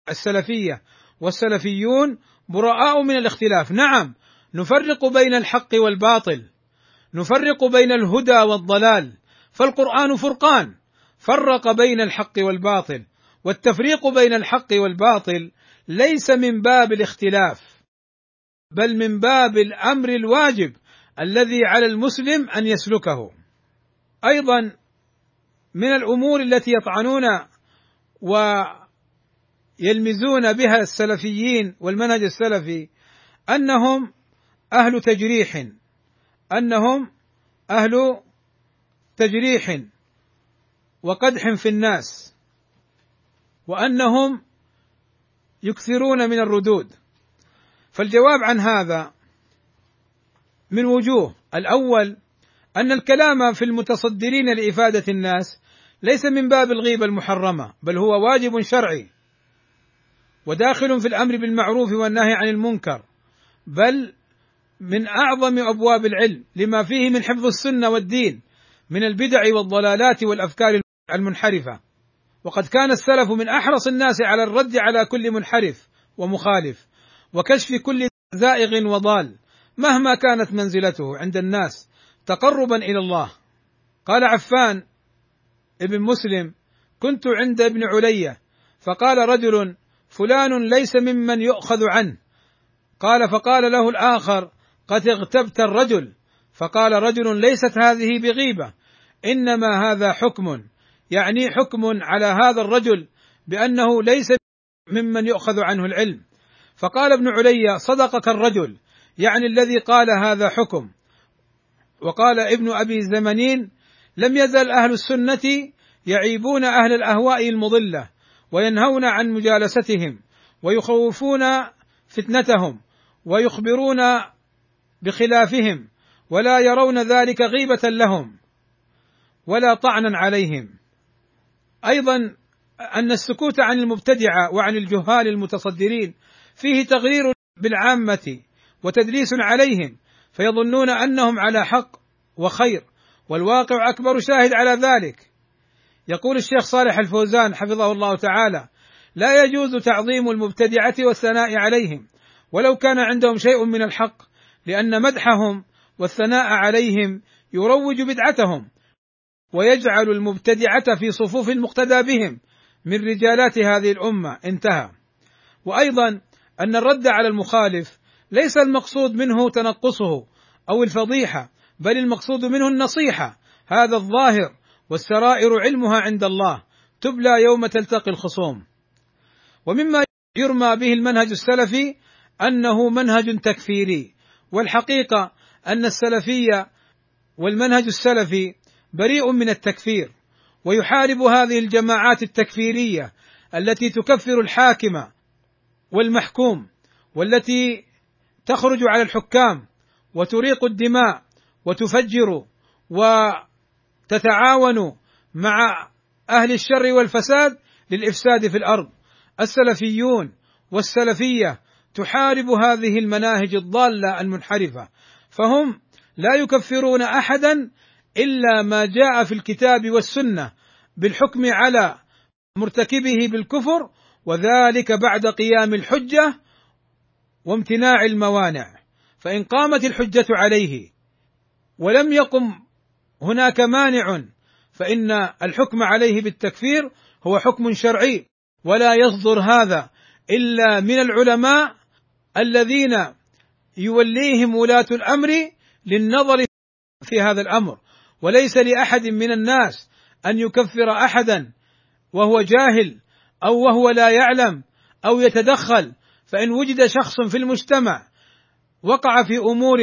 السلفية والسلفيون براء من الاختلاف. نعم نفرق بين الحق والباطل نفرق بين الهدى والضلال فالقرآن فرقان. فرق بين الحق والباطل والتفريق بين الحق والباطل ليس من باب الاختلاف بل من باب الأمر الواجب. الذي على المسلم أن يسلكه. أيضا من الأمور التي يطعنون ويلمزون بها السلفيين والمنهج السلفي أنهم أهل تجريح أنهم أهل تجريح وقدح في الناس وأنهم يكثرون من الردود. فالجواب عن هذا من وجوه. الأول أن الكلام في المتصدرين لإفادة الناس ليس من باب الغيبة المحرمة بل هو واجب شرعي وداخل في الأمر بالمعروف والنهي عن المنكر بل من أعظم أبواب العلم لما فيه من حفظ السنة والدين من البدع والضلالات والأفكار المنحرفة. وقد كان السلف من أحرص الناس على الرد على كل منحرف ومخالف وكشف كل زائغ وضال. مهما كانت منزلته عند الناس تقربا إلى الله. قال عفان ابن مسلم كنت عند ابن علية فقال رجل فلان ليس ممن يؤخذ عنه. قال فقال له الآخر قد اغتبت الرجل. فقال رجل ليست هذه بغيبة إنما هذا حكم. يعني حكم على هذا الرجل بأنه ليس ممن يؤخذ عنه العلم. فقال ابن علي صدقك الرجل يعني الذي قال هذا حكم. وقال ابن أبي زمنين لم يزل أهل السنة يعيبون أهل الأهواء المضلة وينهون عن مجالستهم ويخوفون فتنتهم ويخبرون بخلافهم ولا يرون ذلك غيبة لهم ولا طعنا عليهم. أيضا أن السكوت عن المبتدعة وعن الجهال المتصدرين فيه تغرير بالعامة. وتدليس عليهم فيظنون أنهم على حق وخير والواقع أكبر شاهد على ذلك. يقول الشيخ صالح الفوزان حفظه الله تعالى لا يجوز تعظيم المبتدعة والثناء عليهم ولو كان عندهم شيء من الحق لأن مدحهم والثناء عليهم يروج بدعتهم ويجعل المبتدعة في صفوف المقتدى بهم من رجالات هذه الأمة. انتهى. وأيضا أن الرد على المخالف ليس المقصود منه تنقصه أو الفضيحة بل المقصود منه النصيحة. هذا الظاهر والسرائر علمها عند الله. تبلى يوم تلتقي الخصوم. ومما يرمى به المنهج السلفي أنه منهج تكفيري. والحقيقة أن السلفيه والمنهج السلفي بريء من التكفير. ويحارب هذه الجماعات التكفيرية التي تكفر الحاكم والمحكوم والتي تخرج على الحكام وتريق الدماء وتفجر وتتعاون مع أهل الشر والفساد للإفساد في الأرض. السلفيون والسلفية تحارب هذه المناهج الضالة المنحرفة فهم لا يكفرون أحدا إلا ما جاء في الكتاب والسنة بالحكم على مرتكبه بالكفر وذلك بعد قيام الحجة وامتناع الموانع فإن قامت الحجة عليه ولم يقم هناك مانع فإن الحكم عليه بالتكفير هو حكم شرعي ولا يصدر هذا إلا من العلماء الذين يوليهم ولاة الأمر للنظر في هذا الأمر. وليس لأحد من الناس أن يكفر أحدا وهو جاهل أو وهو لا يعلم أو يتدخل فإن وجد شخص في المجتمع وقع في أمور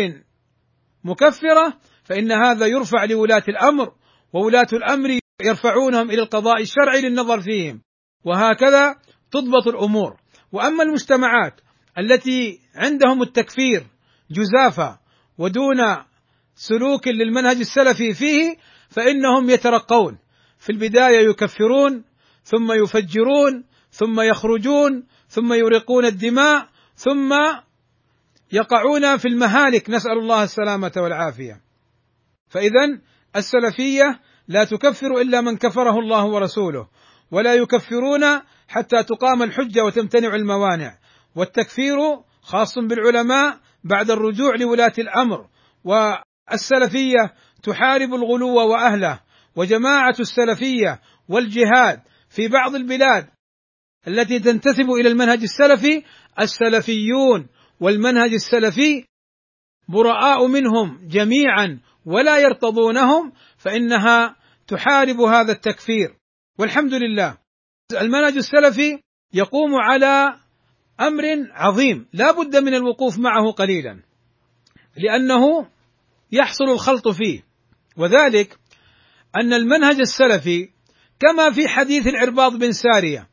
مكفرة فإن هذا يرفع لولاة الأمر وولاة الأمر يرفعونهم إلى القضاء الشرعي للنظر فيهم. وهكذا تضبط الأمور. وأما المجتمعات التي عندهم التكفير جزافا ودون سلوك للمنهج السلفي فيه فإنهم يترقون. في البداية يكفرون ثم يفجرون ثم يخرجون ثم يريقون الدماء ثم يقعون في المهالك. نسأل الله السلامة والعافية. فإذا السلفية لا تكفر إلا من كفره الله ورسوله ولا يكفرون حتى تقام الحجة وتمتنع الموانع. والتكفير خاص بالعلماء بعد الرجوع لولاة الأمر. والسلفية تحارب الغلو وأهله. وجماعة السلفية والجهاد في بعض البلاد التي تنتسب إلى المنهج السلفي السلفيون والمنهج السلفي براء منهم جميعا ولا يرتضونهم فإنها تحارب هذا التكفير. والحمد لله. المنهج السلفي يقوم على أمر عظيم لا بد من الوقوف معه قليلا لأنه يحصل الخلط فيه. وذلك أن المنهج السلفي كما في حديث العرباض بن سارية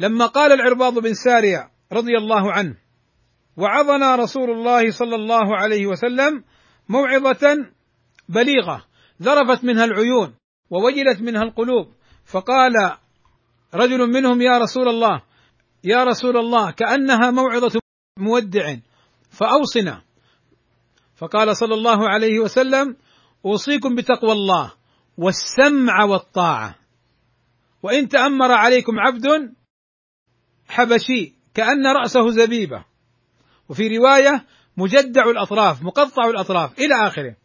لما قال العرباض بن سارية رضي الله عنه وعظنا رسول الله صلى الله عليه وسلم موعظة بليغة ذرفت منها العيون ووجلت منها القلوب. فقال رجل منهم يا رسول الله يا رسول الله كأنها موعظة مودع فأوصنا. فقال صلى الله عليه وسلم أوصيكم بتقوى الله والسمع والطاعة وإن تأمر عليكم عبد حبشي كأن رأسه زبيبة. وفي رواية مجدع الأطراف مقطع الأطراف إلى آخره.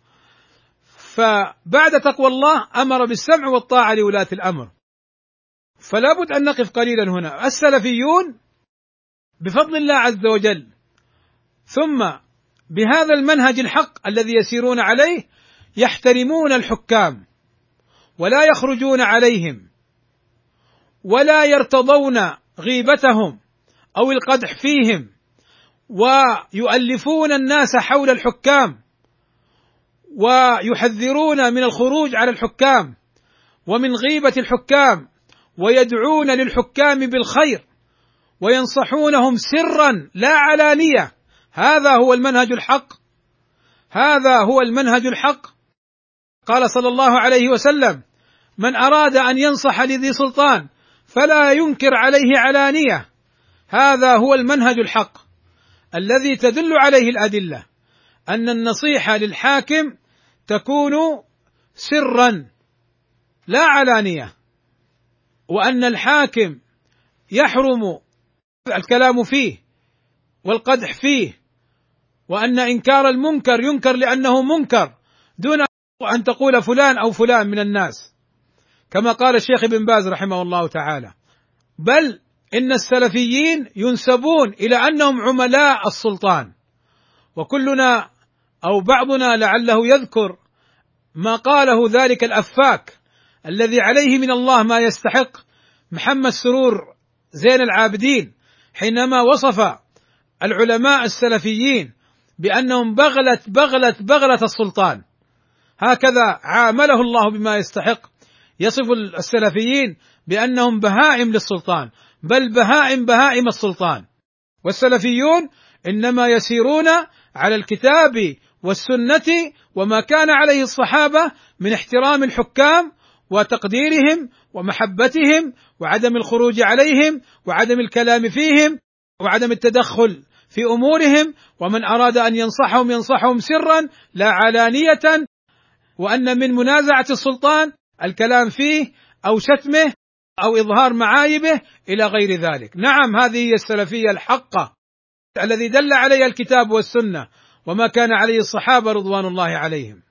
فبعد تقوى الله أمر بالسمع والطاعة لولاة الأمر. فلا بد أن نقف قليلا هنا. السلفيون بفضل الله عز وجل. ثم بهذا المنهج الحق الذي يسيرون عليه يحترمون الحكام. ولا يخرجون عليهم. ولا يرتضون غيبتهم أو القدح فيهم ويؤلفون الناس حول الحكام ويحذرون من الخروج على الحكام ومن غيبة الحكام ويدعون للحكام بالخير وينصحونهم سرا لا علانية. هذا هو المنهج الحق. هذا هو المنهج الحق. قال صلى الله عليه وسلم من أراد أن ينصح لذي سلطان فلا ينكر عليه علانية. هذا هو المنهج الحق الذي تدل عليه الأدلة أن النصيحة للحاكم تكون سرا لا علانية وأن الحاكم يحرم الكلام فيه والقدح فيه وأن إنكار المنكر ينكر لأنه منكر دون أن تقول فلان أو فلان من الناس. كما قال الشيخ ابن باز رحمه الله تعالى. بل إن السلفيين ينسبون إلى أنهم عملاء السلطان. وكلنا أو بعضنا لعله يذكر ما قاله ذلك الأفاك الذي عليه من الله ما يستحق محمد سرور زين العابدين حينما وصف العلماء السلفيين بأنهم بغله بغله بغلة السلطان. هكذا عامله الله بما يستحق. يصف السلفيين بأنهم بهائم للسلطان بل بهائم بهائم السلطان. والسلفيون إنما يسيرون على الكتاب والسنة وما كان عليه الصحابة من احترام الحكام وتقديرهم ومحبتهم وعدم الخروج عليهم وعدم الكلام فيهم وعدم التدخل في أمورهم ومن أراد أن ينصحهم ينصحهم سرا لا علانية وأن من منازعة السلطان الكلام فيه أو شتمه أو إظهار معايبه إلى غير ذلك، نعم هذه هي السلفية الحقة الذي دل عليها الكتاب والسنة وما كان عليه الصحابة رضوان الله عليهم.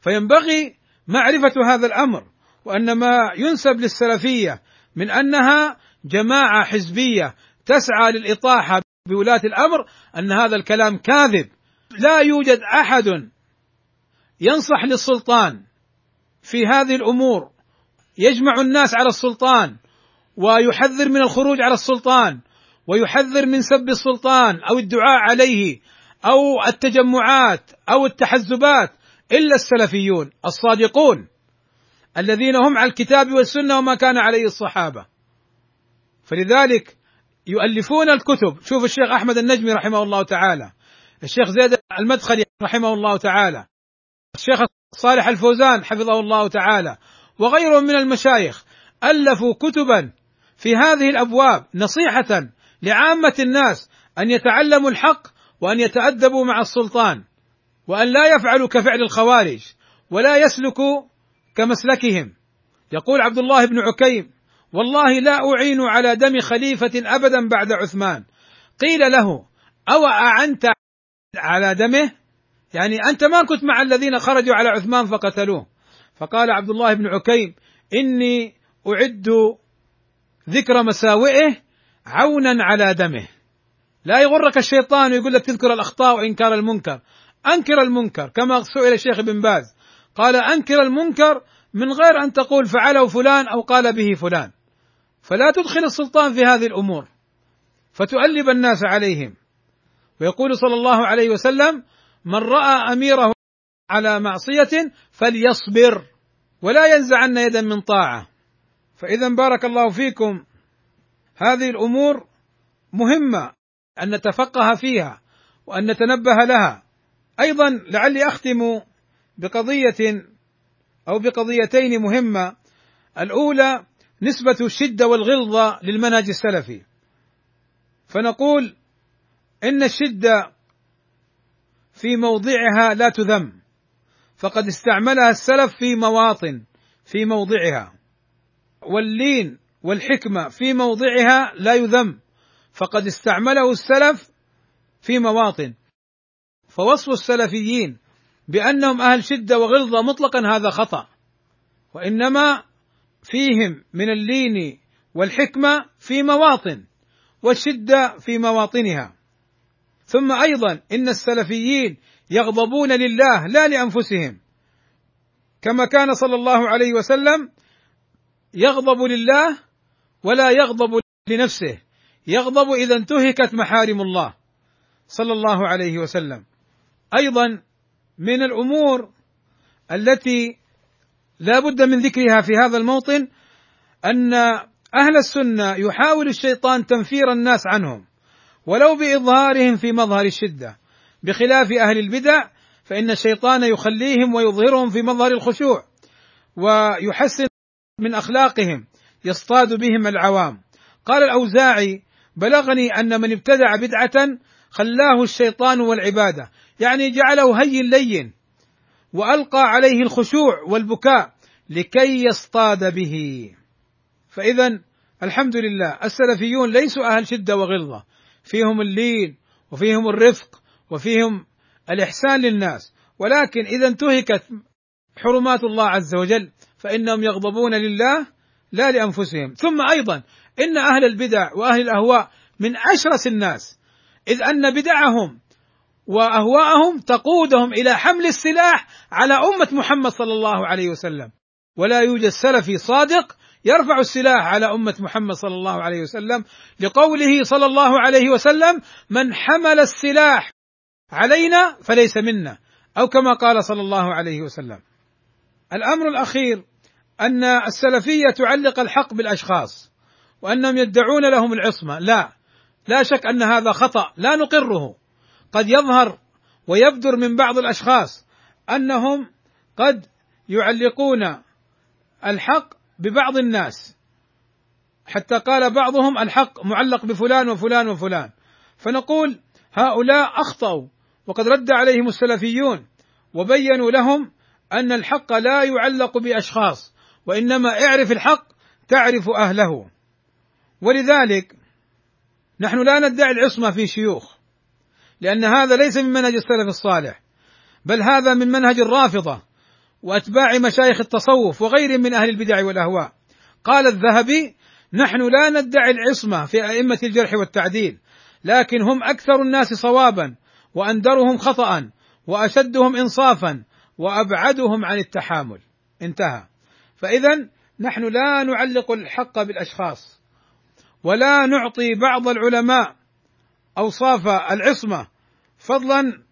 فينبغي معرفة هذا الأمر وأن ما ينسب للسلفية من أنها جماعة حزبية تسعى للإطاحة بولاة الأمر أن هذا الكلام كاذب لا يوجد أحد ينصح للسلطان في هذه الأمور. يجمع الناس على السلطان ويحذر من الخروج على السلطان ويحذر من سب السلطان أو الدعاء عليه أو التجمعات أو التحزبات إلا السلفيون الصادقون الذين هم على الكتاب والسنة وما كان عليه الصحابة. فلذلك يؤلفون الكتب. شوف الشيخ أحمد النجمي رحمه الله تعالى. الشيخ زيد المدخلي رحمه الله تعالى. الشيخ صالح الفوزان حفظه الله تعالى. وغيرهم من المشايخ ألفوا كتبا في هذه الأبواب نصيحة لعامة الناس أن يتعلموا الحق وأن يتأدبوا مع السلطان وأن لا يفعلوا كفعل الخوارج ولا يسلكوا كمسلكهم. يقول عبد الله بن عكيم والله لا أعين على دم خليفة ابدا بعد عثمان. قيل له أو أعنت على دمه؟ يعني أنت ما كنت مع الذين خرجوا على عثمان فقتلوه. فقال عبد الله بن عكيم إني أعد ذكر مساوئه عونا على دمه. لا يغرك الشيطان ويقول لك تذكر الأخطاء وإنكار المنكر. أنكر المنكر كما سئل الشيخ بن باز. قال أنكر المنكر من غير أن تقول فعله فلان أو قال به فلان. فلا تدخل السلطان في هذه الأمور. فتؤلب الناس عليهم. ويقول صلى الله عليه وسلم من رأى أميره على معصية فليصبر ولا ينزعن يدا من طاعة. فإذا بارك الله فيكم. هذه الأمور مهمة أن نتفقه فيها وأن نتنبه لها. أيضا لعلي أختم بقضية أو بقضيتين مهمة. الأولى نسبة الشدة والغلظة للمنهج السلفي. فنقول إن الشدة في موضعها لا تذم. فقد استعملها السلف في مواطن في موضعها. واللين والحكمة في موضعها لا يذم. فقد استعمله السلف في مواطن. فوصف السلفيين بأنهم أهل شدة وغلظة مطلقا هذا خطأ. وإنما فيهم من اللين والحكمة في مواطن والشدة في مواطنها. ثم أيضا إن السلفيين يغضبون لله لا لأنفسهم. كما كان صلى الله عليه وسلم يغضب لله ولا يغضب لنفسه. يغضب إذا انتهكت محارم الله صلى الله عليه وسلم. أيضا من الأمور التي لا بد من ذكرها في هذا الموطن أن أهل السنة يحاول الشيطان تنفير الناس عنهم. ولو بإظهارهم في مظهر الشدة بخلاف أهل البدع فإن الشيطان يخليهم ويظهرهم في مظهر الخشوع ويحسن من أخلاقهم يصطاد بهم العوام. قال الأوزاعي بلغني أن من ابتدع بدعة خلاه الشيطان والعبادة يعني جعله هين لين وألقى عليه الخشوع والبكاء لكي يصطاد به. فاذا الحمد لله السلفيون ليسوا أهل شدة وغلظة. فيهم اللين وفيهم الرفق وفيهم الإحسان للناس. ولكن إذا انتهكت حرمات الله عز وجل فإنهم يغضبون لله لا لأنفسهم. ثم أيضا إن أهل البدع وأهل الأهواء من أشرس الناس إذ أن بدعهم وأهواءهم تقودهم إلى حمل السلاح على أمة محمد صلى الله عليه وسلم. ولا يوجد سلفي صادق يرفع السلاح على أمة محمد صلى الله عليه وسلم لقوله صلى الله عليه وسلم من حمل السلاح علينا فليس منا. أو كما قال صلى الله عليه وسلم. الأمر الأخير أن السلفية تعلق الحق بالأشخاص وأنهم يدعون لهم العصمة. لا. لا شك أن هذا خطأ. لا نقره. قد يظهر ويبدر من بعض الأشخاص أنهم قد يعلقون الحق ببعض الناس. حتى قال بعضهم الحق معلق بفلان وفلان وفلان. فنقول هؤلاء أخطأوا وقد رد عليهم السلفيون وبينوا لهم أن الحق لا يعلق بأشخاص وإنما اعرف الحق تعرف أهله. ولذلك نحن لا ندعي العصمة في شيوخ لأن هذا ليس من منهج السلف الصالح بل هذا من منهج الرافضة. وأتباع مشايخ التصوف وغيرهم من أهل البدع والأهواء. قال الذهبي نحن لا ندعي العصمة في أئمة الجرح والتعديل لكن هم أكثر الناس صوابا وأندرهم خطأ وأشدهم انصافا وأبعدهم عن التحامل. انتهى. فاذا نحن لا نعلق الحق بالأشخاص ولا نعطي بعض العلماء أوصاف العصمة فضلا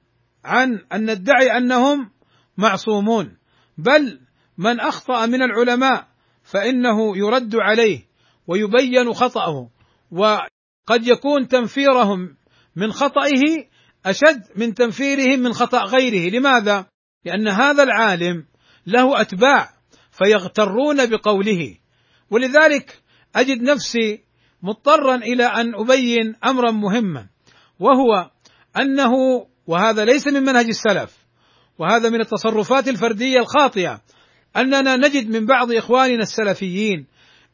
عن أن ندعي أنهم معصومون. بل من أخطأ من العلماء فإنه يرد عليه ويبين خطأه وقد يكون تنفيرهم من خطئه أشد من تنفيرهم من خطأ غيره. لماذا؟ لأن هذا العالم له أتباع فيغترون بقوله. ولذلك أجد نفسي مضطرا إلى أن أبين أمرا مهما وهو أنه وهذا ليس من منهج السلف وهذا من التصرفات الفردية الخاطئة. أننا نجد من بعض إخواننا السلفيين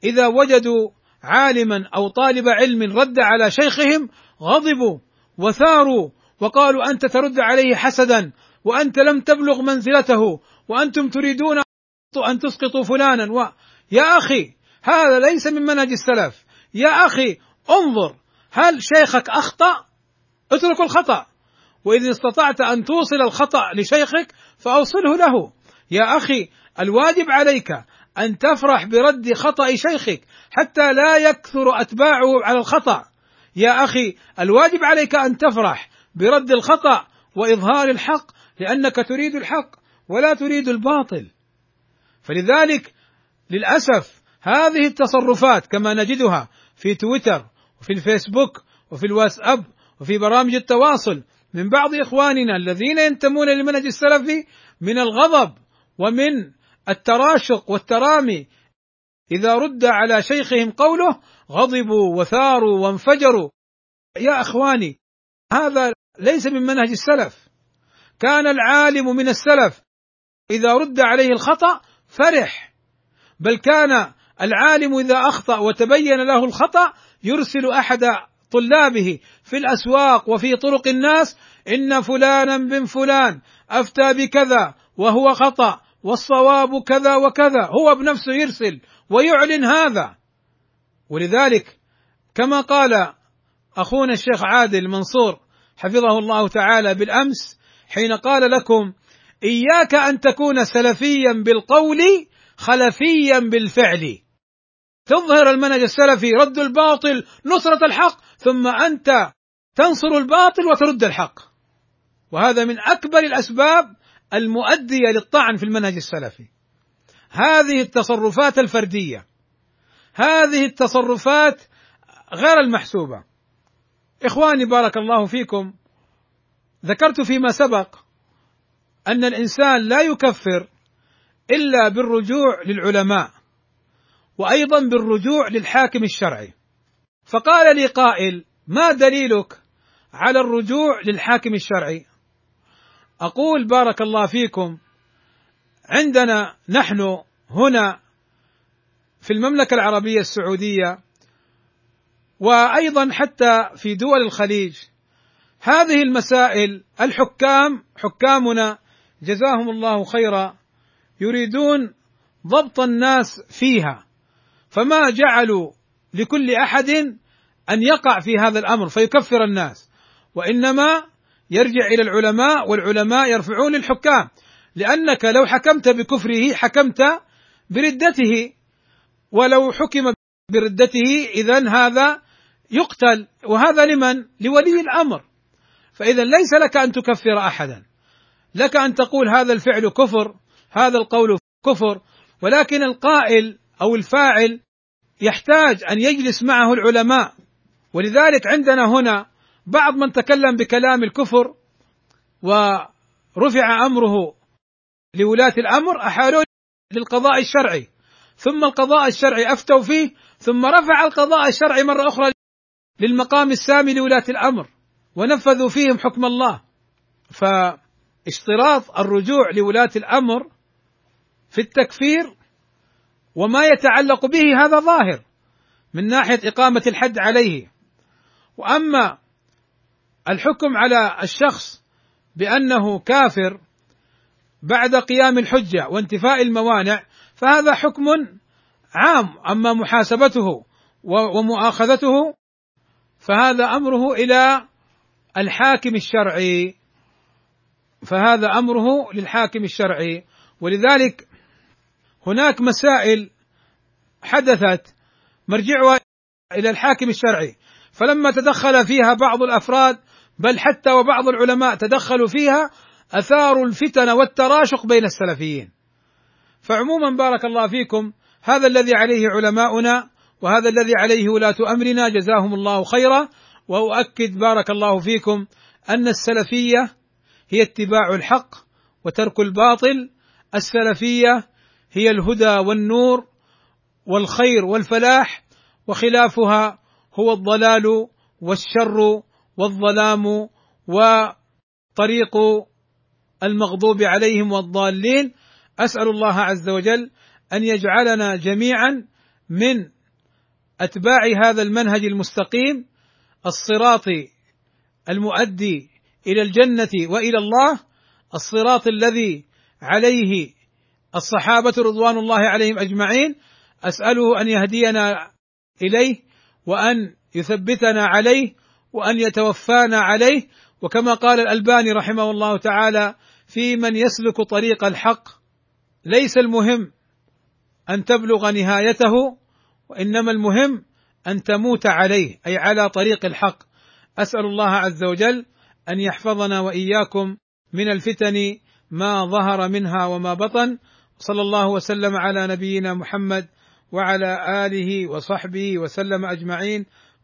إذا وجدوا عالما أو طالب علم رد على شيخهم غضبوا وثاروا وقالوا أنت ترد عليه حسدا وأنت لم تبلغ منزلته وأنتم تريدون أن تسقطوا فلانا. و يا أخي هذا ليس من منهج السلف. يا أخي انظر هل شيخك أخطأ؟ اترك الخطأ. واذا استطعت أن توصل الخطأ لشيخك فأوصله له. يا أخي الواجب عليك أن تفرح برد خطأ شيخك حتى لا يكثر أتباعه على الخطأ. يا أخي الواجب عليك أن تفرح برد الخطأ وإظهار الحق لأنك تريد الحق ولا تريد الباطل. فلذلك للأسف هذه التصرفات كما نجدها في تويتر وفي الفيسبوك وفي الواتساب وفي برامج التواصل من بعض إخواننا الذين ينتمون للمنهج السلفي من الغضب ومن التراشق والترامي. إذا رد على شيخهم قوله غضبوا وثاروا وانفجروا. يا إخواني هذا ليس من منهج السلف. كان العالم من السلف. إذا رد عليه الخطأ فرح. بل كان العالم إذا أخطأ وتبين له الخطأ يرسل أحد طلابه في الأسواق وفي طرق الناس إن فلانا بن فلان أفتى بكذا وهو خطأ والصواب كذا وكذا هو بنفسه يرسل ويعلن هذا. ولذلك كما قال أخونا الشيخ عادل منصور حفظه الله تعالى بالأمس حين قال لكم إياك أن تكون سلفيا بالقول خلفيا بالفعل. تظهر المنهج السلفي رد الباطل نصرة الحق ثم أنت تنصر الباطل وترد الحق. وهذا من أكبر الأسباب المؤدية للطعن في المنهج السلفي. هذه التصرفات الفردية هذه التصرفات غير المحسوبة. إخواني بارك الله فيكم ذكرت فيما سبق أن الإنسان لا يكفر إلا بالرجوع للعلماء وأيضا بالرجوع للحاكم الشرعي. فقال لي قائل ما دليلك على الرجوع للحاكم الشرعي. أقول بارك الله فيكم عندنا نحن هنا في المملكة العربية السعودية وأيضا حتى في دول الخليج. هذه المسائل الحكام حكامنا جزاهم الله خيرا يريدون ضبط الناس فيها. فما جعلوا لكل أحد أن يقع في هذا الأمر فيكفر الناس. وإنما يرجع إلى العلماء والعلماء يرفعون للحكام. لأنك لو حكمت بكفره حكمت بردته. ولو حكم بردته اذا هذا يقتل. وهذا لمن؟ لولي الأمر. فاذا ليس لك أن تكفر أحدا. لك أن تقول هذا الفعل كفر هذا القول كفر. ولكن القائل أو الفاعل يحتاج أن يجلس معه العلماء. ولذلك عندنا هنا بعض من تكلم بكلام الكفر ورفع أمره لولاة الأمر احالوه للقضاء الشرعي. ثم القضاء الشرعي أفتوا فيه ثم رفع القضاء الشرعي مرة أخرى للمقام السامي لولاة الأمر ونفذوا فيهم حكم الله. فاشتراط الرجوع لولاة الأمر في التكفير وما يتعلق به هذا ظاهر من ناحية إقامة الحد عليه. وأما الحكم على الشخص بأنه كافر بعد قيام الحجة وانتفاء الموانع فهذا حكم عام. أما محاسبته ومؤاخذته فهذا أمره إلى الحاكم الشرعي. فهذا أمره للحاكم الشرعي. ولذلك هناك مسائل حدثت مرجعها إلى الحاكم الشرعي. فلما تدخل فيها بعض الأفراد بل حتى وبعض العلماء تدخلوا فيها اثاروا الفتن والتراشق بين السلفيين. فعموما بارك الله فيكم هذا الذي عليه علماؤنا وهذا الذي عليه ولاة أمرنا جزاهم الله خيرا. وأؤكد بارك الله فيكم أن السلفية هي اتباع الحق وترك الباطل. السلفية هي الهدى والنور والخير والفلاح وخلافها هو الضلال والشر والظلام وطريق المغضوب عليهم والضالين أسأل الله عز وجل أن يجعلنا جميعا من أتباع هذا المنهج المستقيم الصراط المؤدي إلى الجنة وإلى الله الصراط الذي عليه الصحابة رضوان الله عليهم أجمعين أسأله أن يهدينا إليه وأن يثبتنا عليه وأن يتوفانا عليه. وكما قال الألباني رحمه الله تعالى في من يسلك طريق الحق ليس المهم أن تبلغ نهايته وإنما المهم أن تموت عليه أي على طريق الحق. أسأل الله عز وجل أن يحفظنا وإياكم من الفتن ما ظهر منها وما بطن. صلى الله وسلم على نبينا محمد وعلى آله وصحبه وسلم أجمعين.